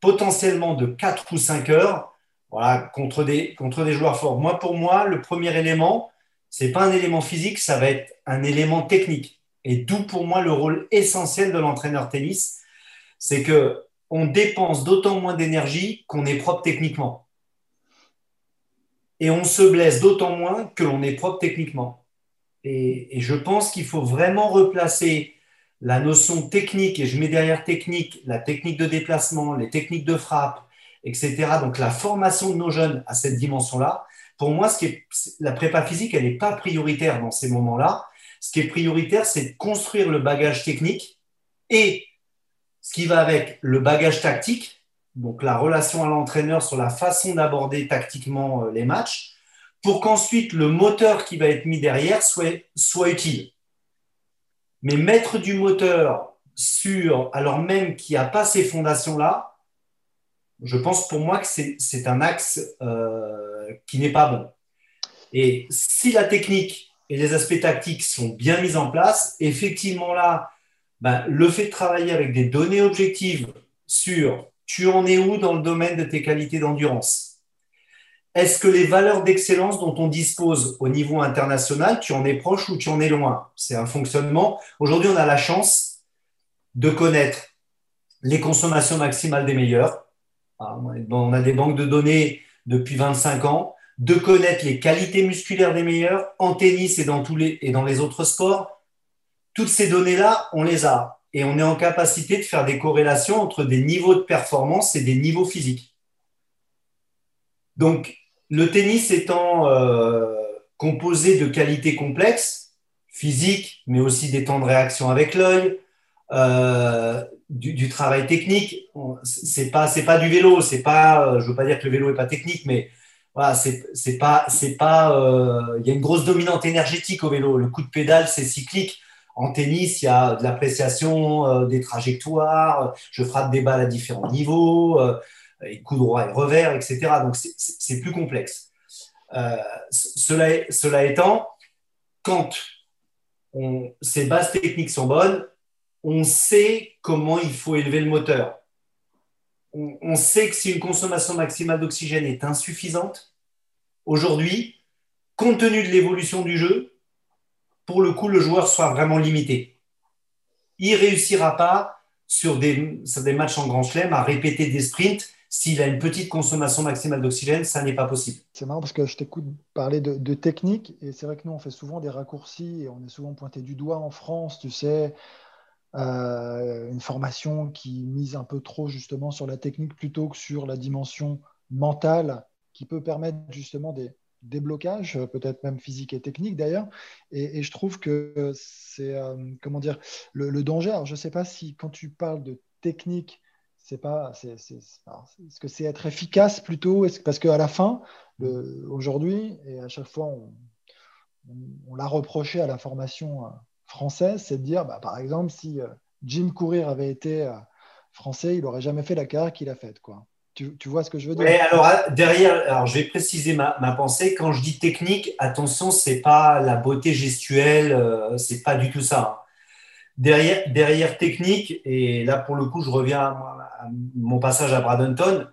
potentiellement de quatre ou cinq heures voilà, contre, des, contre des joueurs forts. Moi, pour moi, le premier élément, ce n'est pas un élément physique, ça va être un élément technique. Et d'où pour moi le rôle essentiel de l'entraîneur tennis, c'est que on dépense d'autant moins d'énergie qu'on est propre techniquement. Et on se blesse d'autant moins que l'on est propre techniquement. Et, je pense qu'il faut vraiment replacer la notion technique, et je mets derrière technique la technique de déplacement, les techniques de frappe, etc. Donc la formation de nos jeunes à cette dimension-là. Pour moi, ce qui est, la prépa physique, elle n'est pas prioritaire dans ces moments-là. Ce qui est prioritaire, c'est de construire le bagage technique et ce qui va avec le bagage tactique, donc la relation à l'entraîneur sur la façon d'aborder tactiquement euh, les matchs, pour qu'ensuite le moteur qui va être mis derrière soit, soit utile. Mais mettre du moteur sur, alors même qu'il n'y a pas ces fondations-là, je pense pour moi que c'est un axe euh, qui n'est pas bon. Et si la technique et les aspects tactiques sont bien mis en place, effectivement là, ben, le fait de travailler avec des données objectives sur tu en es où dans le domaine de tes qualités d'endurance Est-ce que les valeurs d'excellence dont on dispose au niveau international, tu en es proche ou tu en es loin? C'est un fonctionnement. Aujourd'hui, on a la chance de connaître les consommations maximales des meilleurs. Ah, on a des banques de données depuis 25 ans de connaître les qualités musculaires des meilleurs en tennis et dans, tous les, et dans les autres sports. Toutes ces données-là, on les a. Et on est en capacité de faire des corrélations entre des niveaux de performance et des niveaux physiques. Donc, le tennis étant euh, composé de qualités complexes, physiques, mais aussi des temps de réaction avec l'œil, euh, du, travail technique. C'est pas pas du vélo, c'est pas. Je veux pas dire que le vélo est pas technique, mais voilà, c'est pas, c'est pas, euh, il y a une grosse dominante énergétique au vélo. Le coup de pédale, c'est cyclique. En tennis, il y a de l'appréciation euh, des trajectoires. Je frappe des balles à différents niveaux, euh, et coup droit et revers, etc. Donc c'est plus complexe. cela, cela étant, quand ces bases techniques sont bonnes, on sait comment il faut élever le moteur on, sait que si une consommation maximale d'oxygène est insuffisante, aujourd'hui, compte tenu de l'évolution du jeu, pour le coup, le joueur soit vraiment limité. Il ne réussira pas sur des, matchs en grand chelem à répéter des sprints s'il a une petite consommation maximale d'oxygène, ça n'est pas possible. C'est marrant parce que je t'écoute parler de, de, technique et c'est vrai que nous, on fait souvent des raccourcis et on est souvent pointé du doigt en France, tu sais, une formation qui mise un peu trop justement sur la technique plutôt que sur la dimension mentale qui peut permettre justement des déblocages, peut-être même physiques et techniques d'ailleurs. Et, je trouve que c'est, euh, comment dire, le, danger. Alors je ne sais pas si quand tu parles de technique, c'est pas, c'est, est-ce que c'est être efficace plutôt? Parce qu'à la fin, aujourd'hui, et à chaque fois, on, on l'a reproché à la formation française, c'est de dire, bah, par exemple, si euh, Jim Courir avait été euh, français, il n'aurait jamais fait la carrière qu'il a faite. Tu, vois ce que je veux dire? Alors ah, derrière, alors je vais préciser ma, pensée. Quand je dis technique, attention, c'est pas la beauté gestuelle, euh, c'est pas du tout ça. Hein. Derrière, technique, et là pour le coup, je reviens à, mon passage à Bradenton,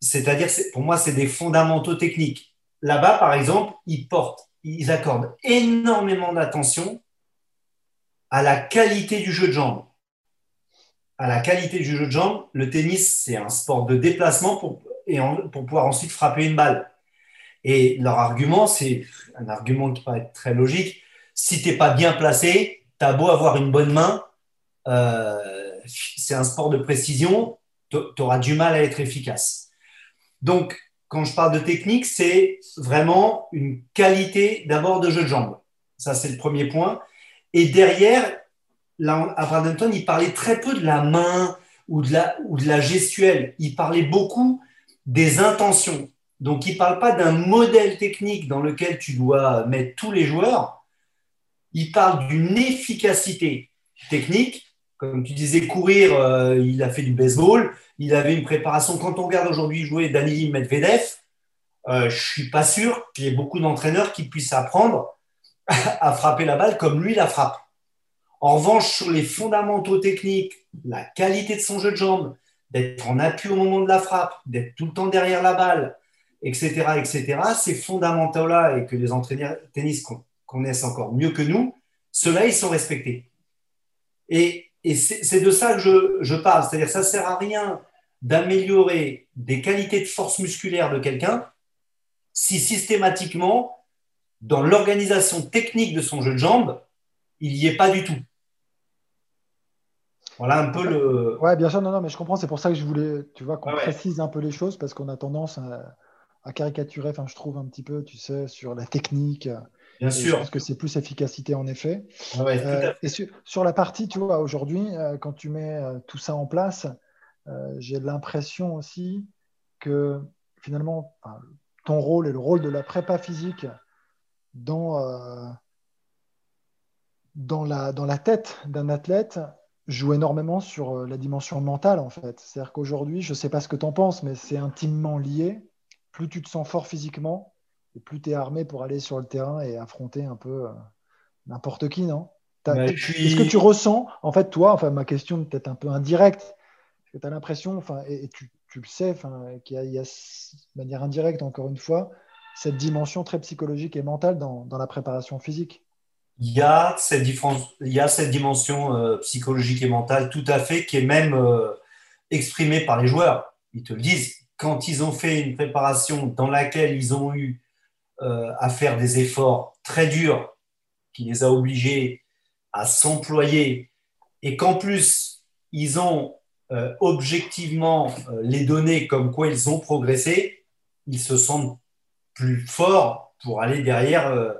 c'est-à-dire, pour moi, c'est des fondamentaux techniques. Là-bas, par exemple, ils portent ils accordent énormément d'attention à la qualité du jeu de jambes. À la qualité du jeu de jambes, le tennis, c'est un sport de déplacement pour, pour pouvoir ensuite frapper une balle. Et leur argument, c'est un argument qui paraît très logique. Si tu n'es pas bien placé, tu as beau avoir une bonne main, euh, c'est un sport de précision, tu auras du mal à être efficace. Donc, quand je parle de technique, c'est vraiment une qualité d'abord de jeu de jambes. Ça, c'est le premier point. Et derrière, là, à Bradenton, il parlait très peu de la main ou de la, ou de la gestuelle. Il parlait beaucoup des intentions. Donc, il ne parle pas d'un modèle technique dans lequel tu dois mettre tous les joueurs. Il parle d'une efficacité technique. Comme tu disais, courir, euh, il a fait du baseball il avait une préparation. Quand on regarde aujourd'hui jouer Danili Medvedev, euh, je suis pas sûr qu'il y ait beaucoup d'entraîneurs qui puissent apprendre à frapper la balle comme lui la frappe. En revanche, sur les fondamentaux techniques, la qualité de son jeu de jambes, d'être en appui au moment de la frappe, d'être tout le temps derrière la balle, etc., etc., ces fondamentaux-là, et que les entraîneurs tennis connaissent encore mieux que nous, ceux-là, ils sont respectés. Et, c'est de ça que je, je parle. C'est-à-dire ça ne sert à rien d'améliorer des qualités de force musculaire de quelqu'un si systématiquement, dans l'organisation technique de son jeu de jambes, il n'y est pas du tout. Voilà un peu le. Ouais, bien sûr, non, non, mais je comprends. C'est pour ça que je voulais, tu vois, qu'on précise un peu les choses parce qu'on a tendance à, caricaturer, enfin, je trouve un petit peu, tu sais, sur la technique. Bien sûr. Pense que c'est plus efficacité en effet. Euh, et sur, la partie, tu vois, aujourd'hui, euh, quand tu mets euh, tout ça en place, j'ai l'impression aussi que finalement, ton rôle et le rôle de la prépa physique dans, dans, la, dans la tête d'un athlète joue énormément sur la dimension mentale, en fait. C'est-à-dire qu'aujourd'hui, je ne sais pas ce que tu en penses, mais c'est intimement lié. Plus tu te sens fort physiquement, et plus tu es armé pour aller sur le terrain et affronter un peu euh, n'importe qui, non? Est-ce que tu ressens, en fait, toi, enfin, ma question peut-être un peu indirecte, que tu as l'impression, enfin, et, tu, tu, le sais, enfin, qu'il y, a, de manière indirecte, encore une fois, cette dimension très psychologique et mentale dans, dans la préparation physique. Il y a cette, il y a cette dimension euh, psychologique et mentale tout à fait qui est même euh, exprimée par les joueurs. Ils te le disent, quand ils ont fait une préparation dans laquelle ils ont eu à faire des efforts très durs, qui les a obligés à s'employer, et qu'en plus, ils ont objectivement les données comme quoi ils ont progressé, ils se sentent plus forts pour aller derrière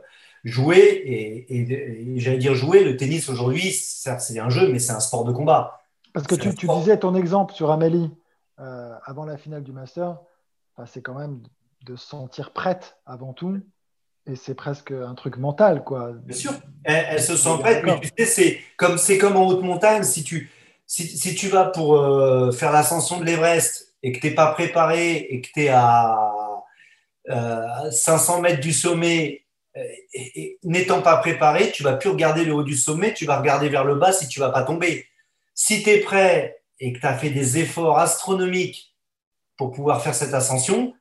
jouer, et, j'allais dire jouer, le tennis aujourd'hui, c'est un jeu, mais c'est un sport de combat. Parce que tu, disais ton exemple sur Amélie euh, avant la finale du Master, c'est quand même de se sentir prête avant tout. Et c'est presque un truc mental, quoi. Bien sûr, elle, se sent prête, mais tu sais, c'est comme, comme en haute montagne. Si tu, si, tu vas pour euh, faire l'ascension de l'Everest et que tu n'es pas préparé et que tu es à 500 euh, mètres du sommet et, n'étant pas préparé, tu vas plus regarder le haut du sommet, tu vas regarder vers le bas si tu vas pas tomber. Si tu es prêt et que tu as fait des efforts astronomiques pour pouvoir faire cette ascension,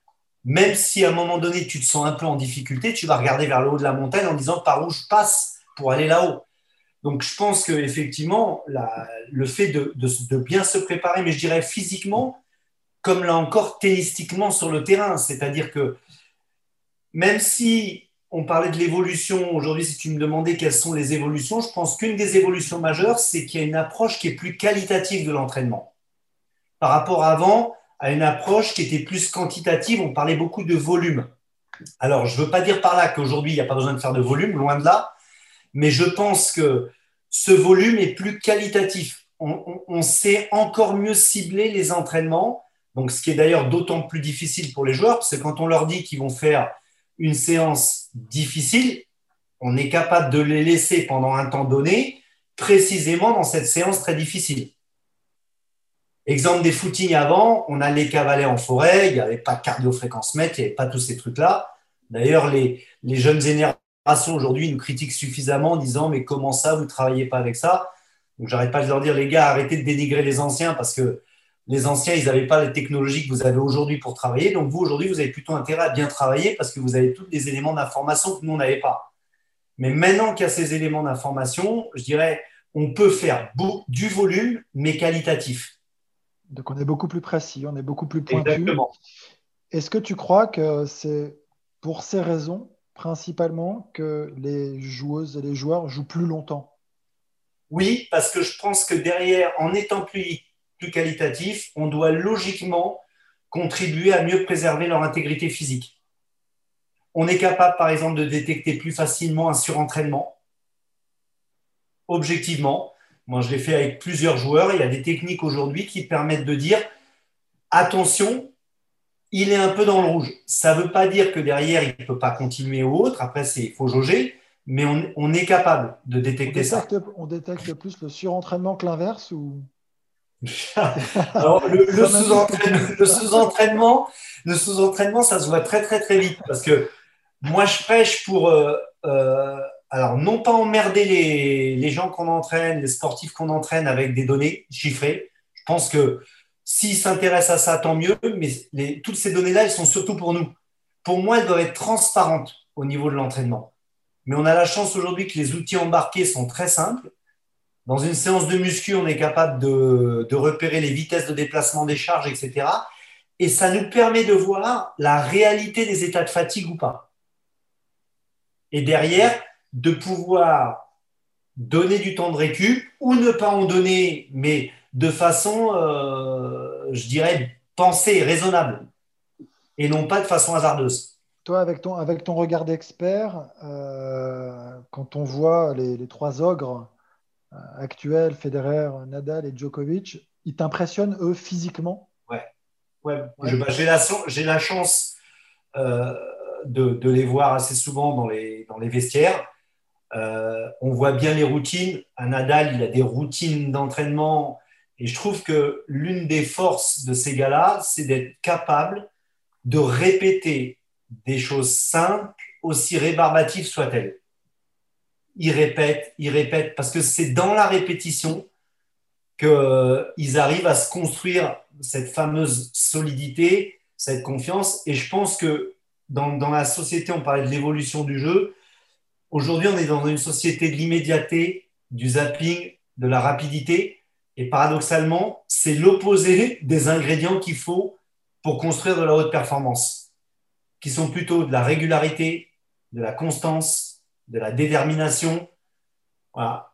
même si à un moment donné tu te sens un peu en difficulté, tu vas regarder vers le haut de la montagne en disant par où je passe pour aller là-haut. Donc je pense que effectivement, le fait de, bien se préparer, mais je dirais physiquement, comme là encore tennistiquement sur le terrain, c'est-à-dire que même si on parlait de l'évolution. Aujourd'hui, si tu me demandais quelles sont les évolutions, je pense qu'une des évolutions majeures, c'est qu'il y a une approche qui est plus qualitative de l'entraînement. Par rapport à avant, à une approche qui était plus quantitative, on parlait beaucoup de volume. Alors, je ne veux pas dire par là qu'aujourd'hui, il n'y a pas besoin de faire de volume, loin de là, mais je pense que ce volume est plus qualitatif. On, sait encore mieux cibler les entraînements, donc ce qui est d'ailleurs d'autant plus difficile pour les joueurs, parce que quand on leur dit qu'ils vont faire une séance difficile, on est capable de les laisser pendant un temps donné, précisément dans cette séance très difficile. Exemple des footings avant, on allait cavaler en forêt, il n'y avait pas de cardio-fréquence mètre, il n'y avait pas tous ces trucs-là. D'ailleurs, les, jeunes générations aujourd'hui nous critiquent suffisamment en disant Mais comment ça, vous ne travaillez pas avec ça? Donc, j'arrête pas de leur dire Les gars, arrêtez de dénigrer les anciens parce que les anciens, ils n'avaient pas les technologies que vous avez aujourd'hui pour travailler. Donc, vous, aujourd'hui, vous avez plutôt intérêt à bien travailler parce que vous avez tous les éléments d'information que nous, on n'avait pas. Mais maintenant qu'il y a ces éléments d'information, je dirais, on peut faire du volume, mais qualitatif. Donc, on est beaucoup plus précis, on est beaucoup plus pointu. Est-ce que tu crois que c'est pour ces raisons, principalement, que les joueuses et les joueurs jouent plus longtemps? Oui, parce que je pense que derrière, en étant plus plus qualitatif, on doit logiquement contribuer à mieux préserver leur intégrité physique. On est capable, par exemple, de détecter plus facilement un surentraînement. Objectivement, moi je l'ai fait avec plusieurs joueurs, il y a des techniques aujourd'hui qui permettent de dire attention, il est un peu dans le rouge. Ça ne veut pas dire que derrière, il ne peut pas continuer ou autre. Après, il faut jauger, mais on, est capable de détecter ça. On détecte plus le surentraînement que l'inverse ou... [laughs] Alors, le, le sous-entraînement, le sous-entraînement, ça se voit très très très vite parce que moi, je prêche pour, euh, euh, alors non pas emmerder les, gens qu'on entraîne, les sportifs qu'on entraîne avec des données chiffrées. Je pense que s'ils s'intéressent à ça, tant mieux. Mais toutes ces données-là, elles sont surtout pour nous. Pour moi, elles doivent être transparentes au niveau de l'entraînement. Mais on a la chance aujourd'hui que les outils embarqués sont très simples. Dans une séance de muscu, on est capable de, de repérer les vitesses de déplacement des charges, etc. Et ça nous permet de voir la réalité des états de fatigue ou pas. Et derrière, de pouvoir donner du temps de récup ou ne pas en donner, mais de façon, euh, je dirais, pensée, raisonnable, et non pas de façon hasardeuse. Toi, avec ton, avec ton regard d'expert, euh, quand on voit les, trois ogres euh, actuels, Federer, Nadal et Djokovic, ils t'impressionnent, eux, physiquement? Ouais. ouais. Bah, j'ai la, la, chance de, les voir assez souvent dans les, dans les vestiaires. Euh, on voit bien les routines. À Nadal, il a des routines d'entraînement. Et je trouve que l'une des forces de ces gars-là, c'est d'être capable de répéter des choses simples, aussi rébarbatives soient-elles. Ils répètent, ils répètent, parce que c'est dans la répétition qu'ils arrivent à se construire cette fameuse solidité, cette confiance. Et je pense que dans, la société, on parlait de l'évolution du jeu. Aujourd'hui, on est dans une société de l'immédiateté, du zapping, de la rapidité. Et paradoxalement, c'est l'opposé des ingrédients qu'il faut pour construire de la haute performance, qui sont plutôt de la régularité, de la constance, de la détermination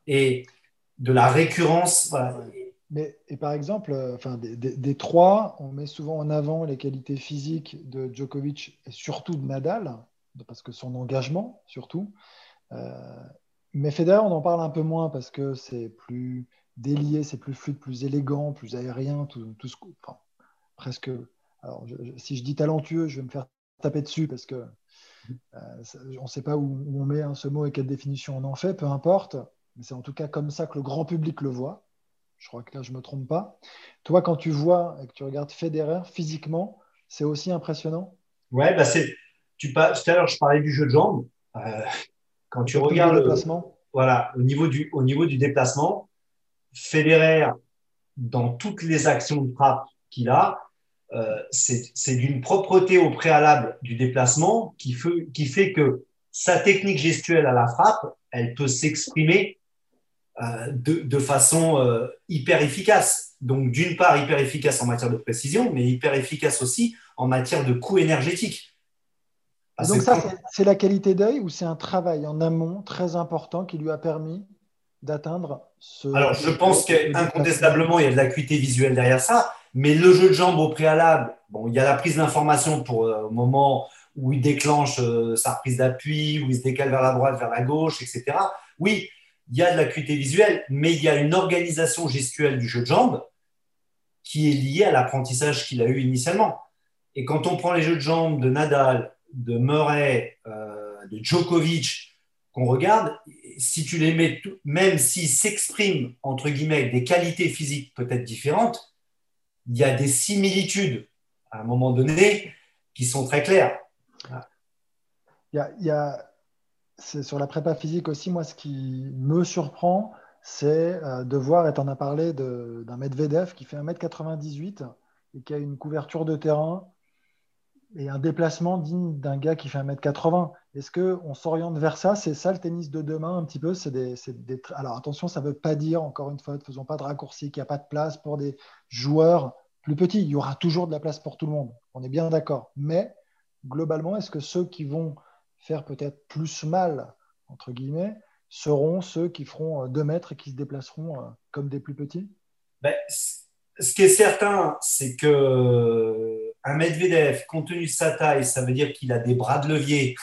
et de la récurrence. Voilà. Mais, et par exemple, euh, enfin, des, trois, on met souvent en avant les qualités physiques de Djokovic et surtout de Nadal, parce que son engagement, surtout. Euh, mais Federer, on en parle un peu moins parce que c'est plus délié, c'est plus fluide, plus élégant, plus aérien, tout, ce, enfin, presque. Alors, si je dis talentueux, je vais me faire taper dessus parce que euh, on ne sait pas où, on met ce mot et quelle définition on en fait, peu importe. Mais c'est en tout cas comme ça que le grand public le voit. Je crois que là, je ne me trompe pas. Toi, quand tu vois et que tu regardes Federer physiquement, c'est aussi impressionnant? Ouais, bah c'est. Tu, tout à l'heure, je parlais du jeu de jambes. Euh, quand tu regardes. Le déplacement. Voilà, au niveau, du, au niveau du déplacement, Federer, dans toutes les actions de frappe qu'il a, euh, c'est d'une propreté au préalable du déplacement qui fait, qui fait que sa technique gestuelle à la frappe, elle peut s'exprimer euh, de, façon euh, hyper efficace. Donc, d'une part, hyper efficace en matière de précision, mais hyper efficace aussi en matière de coût énergétique. Donc, ça, c'est la qualité d'œil ou c'est un travail en amont très important qui lui a permis d'atteindre ce. Alors, je pense qu'incontestablement, il y a de l'acuité visuelle derrière ça, mais le jeu de jambes au préalable, bon, il y a la prise d'information pour le euh, moment où il déclenche sa reprise d'appui, où il se décale vers la droite, vers la gauche, etc. Oui, il y a de l'acuité visuelle, mais il y a une organisation gestuelle du jeu de jambes qui est liée à l'apprentissage qu'il a eu initialement. Et quand on prend les jeux de jambes de Nadal, de Murray, euh, de Djokovic, qu'on regarde, si tu les mets, même s'ils s'expriment, entre guillemets, des qualités physiques peut-être différentes, il y a des similitudes à un moment donné qui sont très claires. Il y a sur la prépa physique aussi, moi, ce qui me surprend, c'est euh, de voir, et tu en as parlé, d'un Medvedev qui fait 1m98 et qui a une couverture de terrain et un déplacement digne d'un gars qui fait 1m80. Est-ce qu'on s'oriente vers ça? C'est ça le tennis de demain un petit peu? Des, des... Alors attention, ça ne veut pas dire, encore une fois, ne faisons pas de raccourci, qu'il n'y a pas de place pour des joueurs plus petits. Il y aura toujours de la place pour tout le monde. On est bien d'accord. Mais globalement, est-ce que ceux qui vont faire peut-être plus mal, entre guillemets, seront ceux qui feront 2 euh, mètres et qui se déplaceront euh, comme des plus petits? Ben, Ce qui est certain, c'est que un Medvedev, compte tenu de sa taille, ça veut dire qu'il a des bras de levier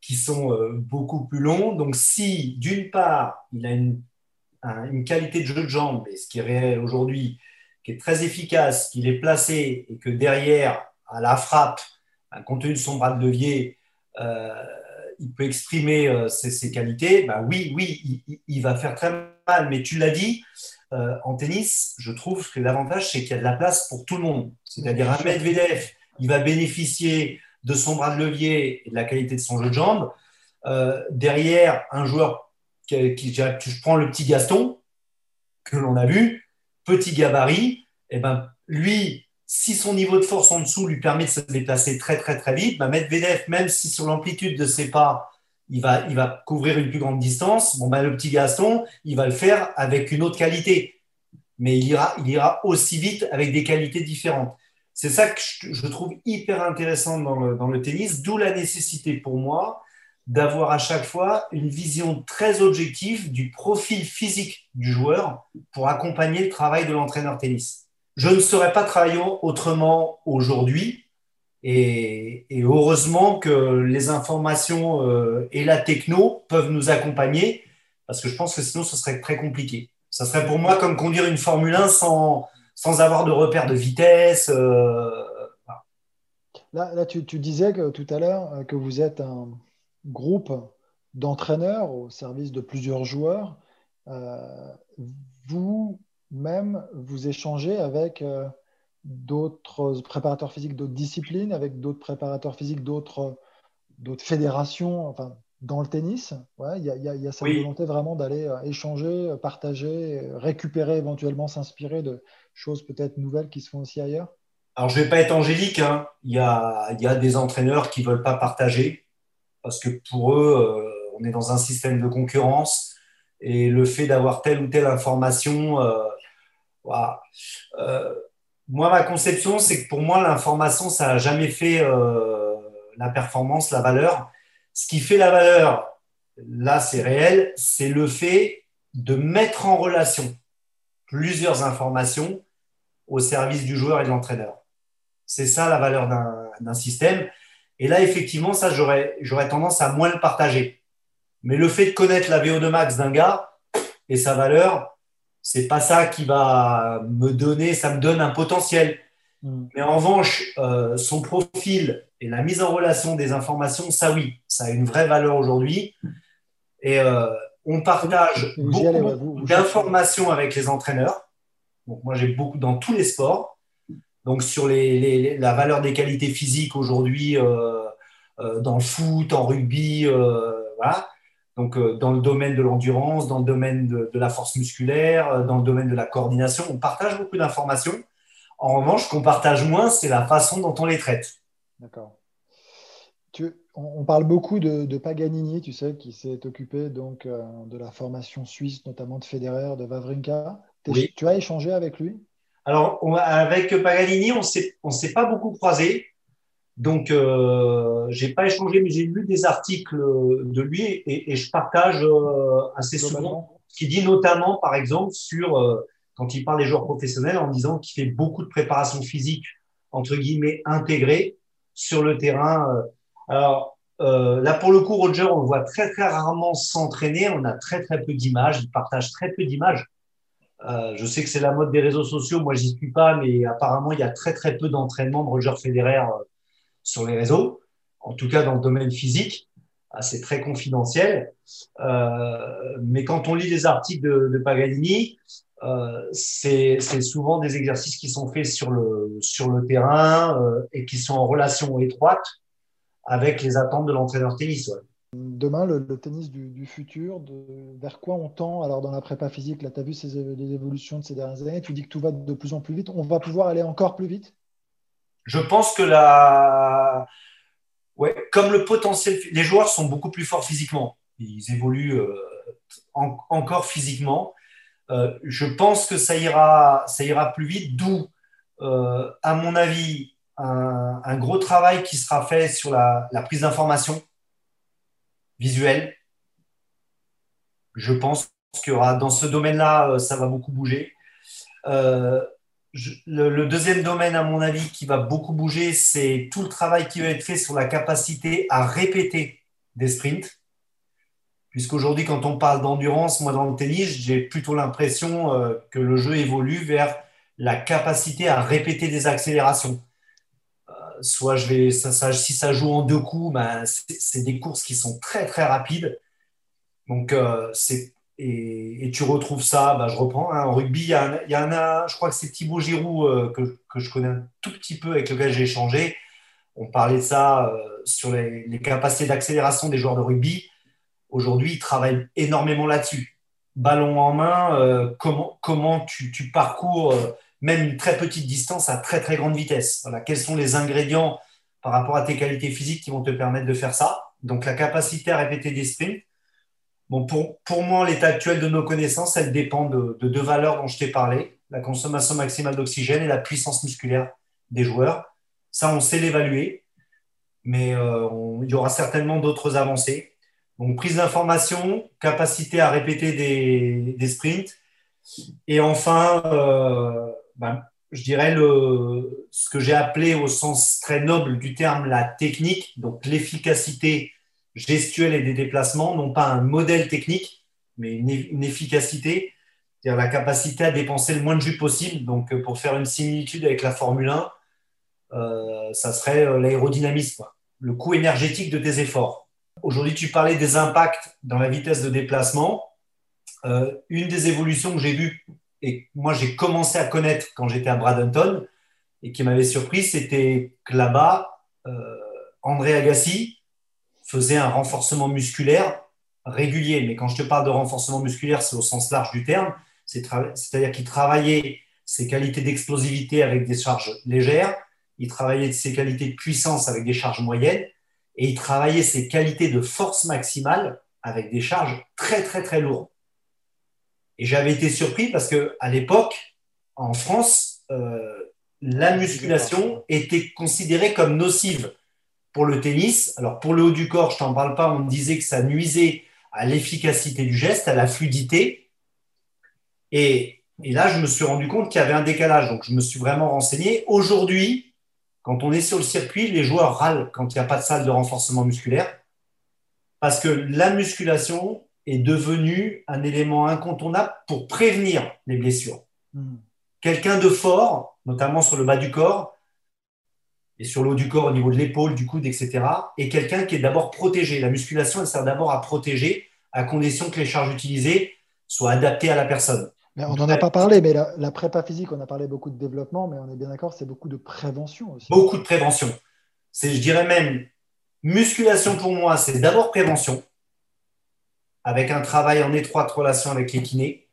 qui sont beaucoup plus longs. Donc, si d'une part, il a une, qualité de jeu de jambes, et ce qui est réel aujourd'hui, qui est très efficace, qu'il est placé et que derrière, à la frappe, compte tenu de son bras de levier, euh, il peut exprimer ses, qualités, bah oui, oui, il, va faire très mal. Mais tu l'as dit, en tennis, je trouve que l'avantage, c'est qu'il y a de la place pour tout le monde. C'est-à-dire un Medvedev, il va bénéficier de son bras de levier et de la qualité de son jeu de jambes. derrière, un joueur qui, qui, je prends le petit Gaston, que l'on a vu, petit gabarit, et eh ben, lui, si son niveau de force en dessous lui permet de se déplacer très très très vite, bah Medvedev, même si sur l'amplitude de ses pas, il va, couvrir une plus grande distance, bon, bah, le petit Gaston, il va le faire avec une autre qualité. Mais il ira, aussi vite avec des qualités différentes. C'est ça que je, trouve hyper intéressant dans le, tennis, d'où la nécessité pour moi d'avoir à chaque fois une vision très objective du profil physique du joueur pour accompagner le travail de l'entraîneur tennis. Je ne saurais pas travailler autrement aujourd'hui et, heureusement que les informations euh, et la techno peuvent nous accompagner parce que je pense que sinon ce serait très compliqué. Ça serait pour moi comme conduire une Formule 1 sans, sans avoir de repère de vitesse. Euh, là, là tu, tu, disais tout à l'heure euh, que vous êtes un, groupe d'entraîneurs au service de plusieurs joueurs, vous-même, vous échangez avec d'autres préparateurs physiques d'autres disciplines, avec d'autres préparateurs physiques d'autres fédérations, enfin, dans le tennis. Il y, a cette volonté vraiment d'aller euh, échanger, partager, récupérer, éventuellement s'inspirer de choses peut-être nouvelles qui se font aussi ailleurs. Alors, je ne vais pas être angélique. Hein. Il, y a, il y a des entraîneurs qui ne veulent pas partager parce que pour eux, euh, on est dans un système de concurrence et le fait d'avoir telle ou telle information, euh, euh, moi, ma conception, c'est que pour moi, l'information, ça n'a jamais fait la performance, la valeur. Ce qui fait la valeur, là, c'est réel, c'est le fait de mettre en relation plusieurs informations au service du joueur et de l'entraîneur. C'est ça la valeur d'un système. Et là, effectivement, ça, j'aurais, tendance à moins le partager. Mais le fait de connaître la VO2 max d'un gars et sa valeur, c'est pas ça qui va me donner, ça me donne un potentiel. Mm. Mais en revanche, euh, son profil et la mise en relation des informations, ça oui, ça a une vraie valeur aujourd'hui. Et euh, on partage beaucoup d'informations avec les entraîneurs. Donc moi, j'ai beaucoup dans tous les sports. Donc sur les, la valeur des qualités physiques aujourd'hui euh, dans le foot, en rugby, voilà. Donc dans le domaine de l'endurance, dans le domaine de, la force musculaire, dans le domaine de la coordination, on partage beaucoup d'informations. En revanche, ce qu'on partage moins, c'est la façon dont on les traite. D'accord. On parle beaucoup de, Paganini, tu sais, qui s'est occupé donc de la formation suisse, notamment de Federer, de Wawrinka. Tu as échangé avec lui? Alors, avec Paganini, on ne s'est pas beaucoup croisé. Donc, euh, j'ai pas échangé, mais j'ai lu des articles de lui et, je partage euh, assez souvent ce qu'il dit notamment, par exemple, sur euh, quand il parle des joueurs professionnels, en disant qu'il fait beaucoup de préparation physique entre guillemets intégrée sur le terrain. Euh. Alors là, pour le coup, Roger, on le voit très très rarement s'entraîner. On a très très peu d'images. Il partage très peu d'images. Euh, je sais que c'est la mode des réseaux sociaux, moi j'y suis pas, mais apparemment il y a très très peu d'entraînement de Roger Federer euh, sur les réseaux, en tout cas dans le domaine physique. C'est très confidentiel. Euh, mais quand on lit les articles de, Paganini, c'est souvent des exercices qui sont faits sur le, terrain et qui sont en relation étroite avec les attentes de l'entraîneur tennis. Demain, le, tennis du, futur, vers quoi on tend Alors, dans la prépa physique, là, tu as vu les évolutions de ces dernières années, tu dis que tout va de plus en plus vite. On va pouvoir aller encore plus vite? Je pense que la. Ouais, comme le potentiel. Les joueurs sont beaucoup plus forts physiquement. Ils évoluent euh, encore physiquement. Euh, je pense que ça ira, ça ira plus vite, d'où, euh, à mon avis, un, gros travail qui sera fait sur la prise d'information visuel. Je pense qu'il y aura dans ce domaine-là, ça va beaucoup bouger. Le, deuxième domaine, à mon avis, qui va beaucoup bouger, c'est tout le travail qui va être fait sur la capacité à répéter des sprints. Puisqu'aujourd'hui, quand on parle d'endurance, moi dans le tennis, j'ai plutôt l'impression euh, que le jeu évolue vers la capacité à répéter des accélérations. soit je vais, si ça joue en deux coups, ben, c'est des courses qui sont très très rapides. Donc, c'est et, tu retrouves ça, bah, je reprends, hein, en rugby, il y, en a, je crois que c'est Thibaut Giroud euh, que, que, je connais un tout petit peu, avec lequel j'ai échangé. On parlait de ça euh, sur les, les capacités d'accélération des joueurs de rugby. Aujourd'hui, ils travaillent énormément là-dessus. Ballon en main, euh, comment, comment tu, tu parcours même une très petite distance à très très grande vitesse. Voilà, quels sont les ingrédients par rapport à tes qualités physiques qui vont te permettre de faire ça? Donc la capacité à répéter des sprints, Bon, pour, pour moi, l'état actuel de nos connaissances, elle dépend de, deux valeurs dont je t'ai parlé, la consommation maximale d'oxygène et la puissance musculaire des joueurs. Ça, on sait l'évaluer, mais euh, il y aura certainement d'autres avancées. Donc, prise d'information, capacité à répéter des, des sprints. Et enfin, euh, ben, je dirais le, ce que j'ai appelé au sens très noble du terme la technique, donc l'efficacité gestuelle et des déplacements, non pas un modèle technique, mais une, efficacité, c'est-à-dire la capacité à dépenser le moins de jus possible. Donc, euh, pour faire une similitude avec la Formule 1, euh, ça serait euh, l'aérodynamisme, le coût énergétique de tes efforts. Aujourd'hui, tu parlais des impacts dans la vitesse de déplacement. une des évolutions que j'ai vues et moi j'ai commencé à connaître quand j'étais à Bradenton et qui m'avait surpris, c'était que là-bas, André Agassi, faisait un renforcement musculaire régulier. Mais quand je te parle de renforcement musculaire, c'est au sens large du terme. C'est-à-dire qu'il travaillait ses qualités d'explosivité avec des charges légères, il travaillait ses qualités de puissance avec des charges moyennes, et il travaillait ses qualités de force maximale avec des charges très, très, très lourdes. Et j'avais été surpris parce qu'à l'époque, en France, euh, la musculation était considérée comme nocive pour le tennis. Alors pour le haut du corps, je t'en parle pas, on me disait que ça nuisait à l'efficacité du geste, à la fluidité. Et, là, je me suis rendu compte qu'il y avait un décalage. Donc je me suis vraiment renseigné. Aujourd'hui, quand on est sur le circuit, les joueurs râlent quand il n'y a pas de salle de renforcement musculaire parce que la musculation est devenue un élément incontournable pour prévenir les blessures. Hmm. Quelqu'un de fort, notamment sur le bas du corps, et sur le haut du corps au niveau de l'épaule, du coude, etc. Et quelqu'un qui est d'abord protégé. La musculation, elle sert d'abord à protéger, à condition que les charges utilisées soient adaptées à la personne. Mais on n'en a pas parlé, mais la, prépa physique, on a parlé beaucoup de développement, mais on est bien d'accord, c'est beaucoup de prévention aussi. Beaucoup de prévention. C'est, je dirais même, musculation pour moi, c'est d'abord prévention, avec un travail en étroite relation avec les kinés.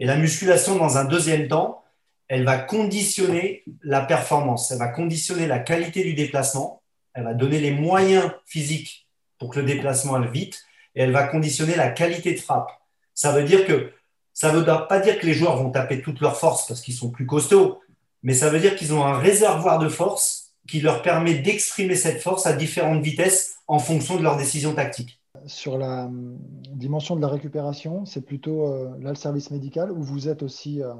Et la musculation, dans un deuxième temps, elle va conditionner la performance, elle va conditionner la qualité du déplacement, elle va donner les moyens physiques pour que le déplacement aille vite, et elle va conditionner la qualité de frappe. Ça veut dire que ça ne veut pas dire que les joueurs vont taper toute leur force parce qu'ils sont plus costauds, mais ça veut dire qu'ils ont un réservoir de force qui leur permet d'exprimer cette force à différentes vitesses en fonction de leurs décisions tactiques. Sur la hum, dimension de la récupération, c'est plutôt euh, là le service médical ou vous êtes aussi euh,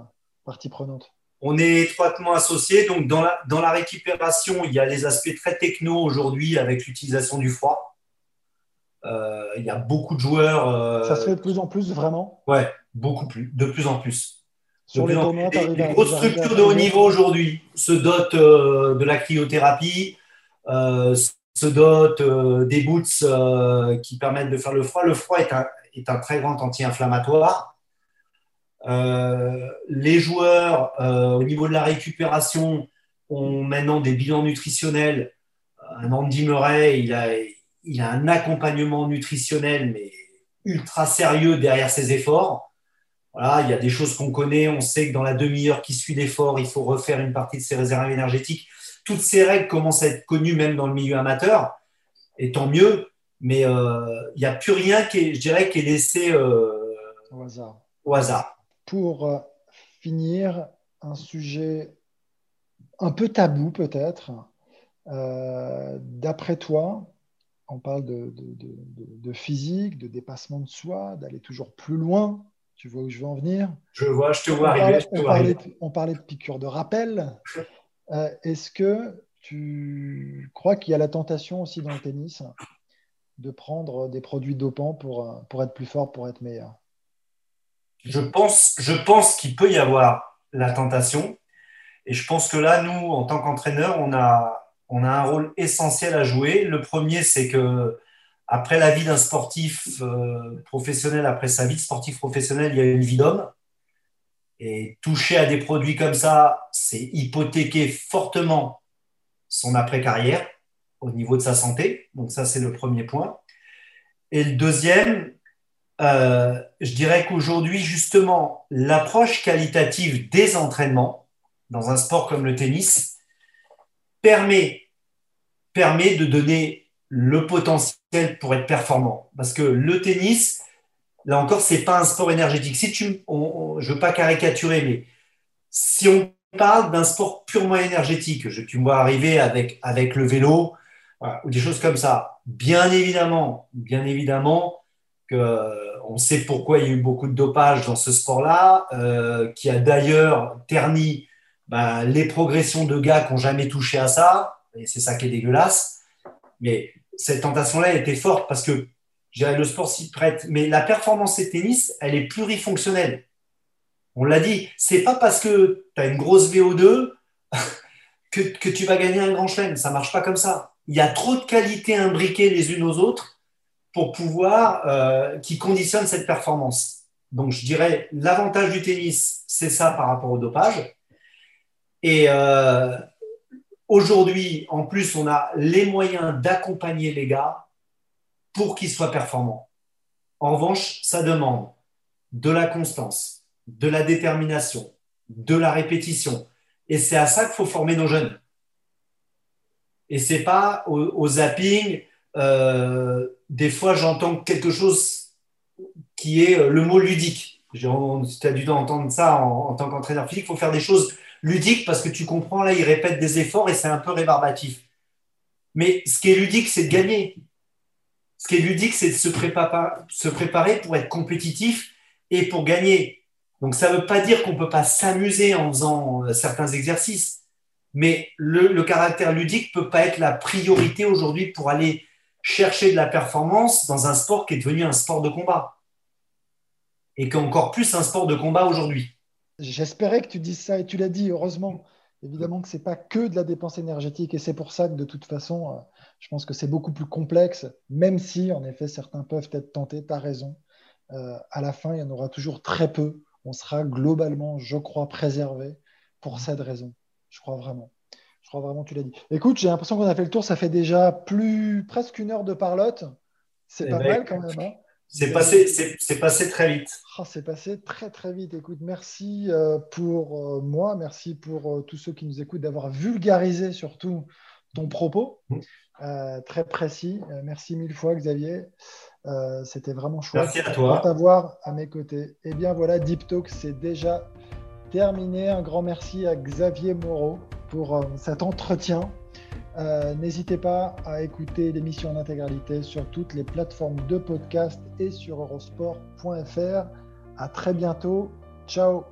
partie prenante on est étroitement associés. Donc, dans la, dans la récupération, il y a les aspects très techno aujourd'hui avec l'utilisation du froid. Euh, il y a beaucoup de joueurs. Euh, Ça se fait de plus en plus, vraiment? Ouais, beaucoup plus, de plus en plus. Sur les, grosses structures de haut niveau aujourd'hui se dotent euh, de la cryothérapie, se dotent des boots qui permettent de faire le froid. Le froid est un, est un très grand anti-inflammatoire. Euh, les joueurs, euh, au niveau de la récupération, ont maintenant des bilans nutritionnels. Un Andy Murray, il a, il a un accompagnement nutritionnel, mais ultra sérieux derrière ses efforts. Voilà, il y a des choses qu'on connaît. On sait que dans la demi-heure qui suit l'effort, il faut refaire une partie de ses réserves énergétiques. Toutes ces règles commencent à être connues même dans le milieu amateur, et tant mieux. Mais euh, il n'y a plus rien qui je dirais, qui est laissé au hasard. Au hasard pour euh, finir, un sujet un peu tabou peut-être. Euh, d'après toi, on parle de, physique, de dépassement de soi, d'aller toujours plus loin. Tu vois où je veux en venir? Je vois, je te vois arriver. on, parlait, de piqûre de rappel. Euh, est-ce que tu crois qu'il y a la tentation aussi dans le tennis de prendre des produits dopants pour, pour être plus fort, pour être meilleur? Je pense, je pense qu'il peut y avoir la tentation. Et je pense que là, nous, en tant qu'entraîneurs, on a, on a un rôle essentiel à jouer. Le premier, c'est que après la vie d'un sportif euh, professionnel, après sa vie de sportif professionnel, il y a une vie d'homme. Et toucher à des produits comme ça, c'est hypothéquer fortement son après-carrière au niveau de sa santé. Donc ça, c'est le premier point. Et le deuxième, euh, je dirais qu'aujourd'hui, justement, l'approche qualitative des entraînements dans un sport comme le tennis permet, permet de donner le potentiel pour être performant. Parce que le tennis, là encore, c'est pas un sport énergétique. Si tu, je veux pas caricaturer, mais si on parle d'un sport purement énergétique, je, tu me vois arriver avec, avec le vélo ou des choses comme ça, bien évidemment, bien évidemment euh, on sait pourquoi il y a eu beaucoup de dopage dans ce sport-là, euh, qui a d'ailleurs terni bah, les progressions de gars qui n'ont jamais touché à ça, et c'est ça qui est dégueulasse. Mais cette tentation-là était forte parce que le sport s'y prête. Mais la performance et tennis, elle est plurifonctionnelle. On l'a dit, c'est pas parce que tu as une grosse VO2 [laughs] que, que, tu vas gagner un grand chelem. Ça marche pas comme ça. Il y a trop de qualités imbriquées les unes aux autres pour pouvoir, euh, qui conditionnent cette performance. Donc, je dirais, l'avantage du tennis, c'est ça par rapport au dopage. Et euh, aujourd'hui, en plus, on a les moyens d'accompagner les gars pour qu'ils soient performants. En revanche, ça demande de la constance, de la détermination, de la répétition. Et c'est à ça qu'il faut former nos jeunes. Et c'est pas au, zapping. Euh, des fois, j'entends quelque chose qui est le mot ludique. Tu as dû entendre ça en, tant qu'entraîneur physique. Il faut faire des choses ludiques parce que tu comprends, là, il répète des efforts et c'est un peu rébarbatif. Mais ce qui est ludique, c'est de gagner. Ce qui est ludique, c'est de se préparer, pour être compétitif et pour gagner. Donc, ça ne veut pas dire qu'on ne peut pas s'amuser en faisant euh, certains exercices. Mais le, caractère ludique ne peut pas être la priorité aujourd'hui pour aller chercher de la performance dans un sport qui est devenu un sport de combat. Et qui est encore plus un sport de combat aujourd'hui. J'espérais que tu dises ça et tu l'as dit, heureusement. Évidemment que ce n'est pas que de la dépense énergétique et c'est pour ça que de toute façon, euh, je pense que c'est beaucoup plus complexe, même si en effet certains peuvent être tentés, tu as raison. Euh, à la fin, il y en aura toujours très peu. On sera globalement, je crois, préservé pour cette raison. Je crois vraiment. Crois vraiment, tu l'as dit. Écoute, j'ai l'impression qu'on a fait le tour. Ça fait déjà plus presque une heure de parlotte. C'est eh pas ben, mal quand même. Hein. c'est passé, c'est, passé très vite. Ah, c'est passé très très vite. Écoute, merci euh, pour moi, merci pour tous ceux qui nous écoutent d'avoir vulgarisé surtout ton propos. Mmh. Euh, très précis. Euh, merci mille fois, Xavier. Euh, c'était vraiment chouette. Merci à toi. De t'avoir à mes côtés. Et eh bien voilà, Deep Talk, c'est déjà terminé. Un grand merci à Xavier Moreau pour cet entretien. N'hésitez pas à écouter l'émission en intégralité sur toutes les plateformes de podcast et sur eurosport.fr. À très bientôt. Ciao.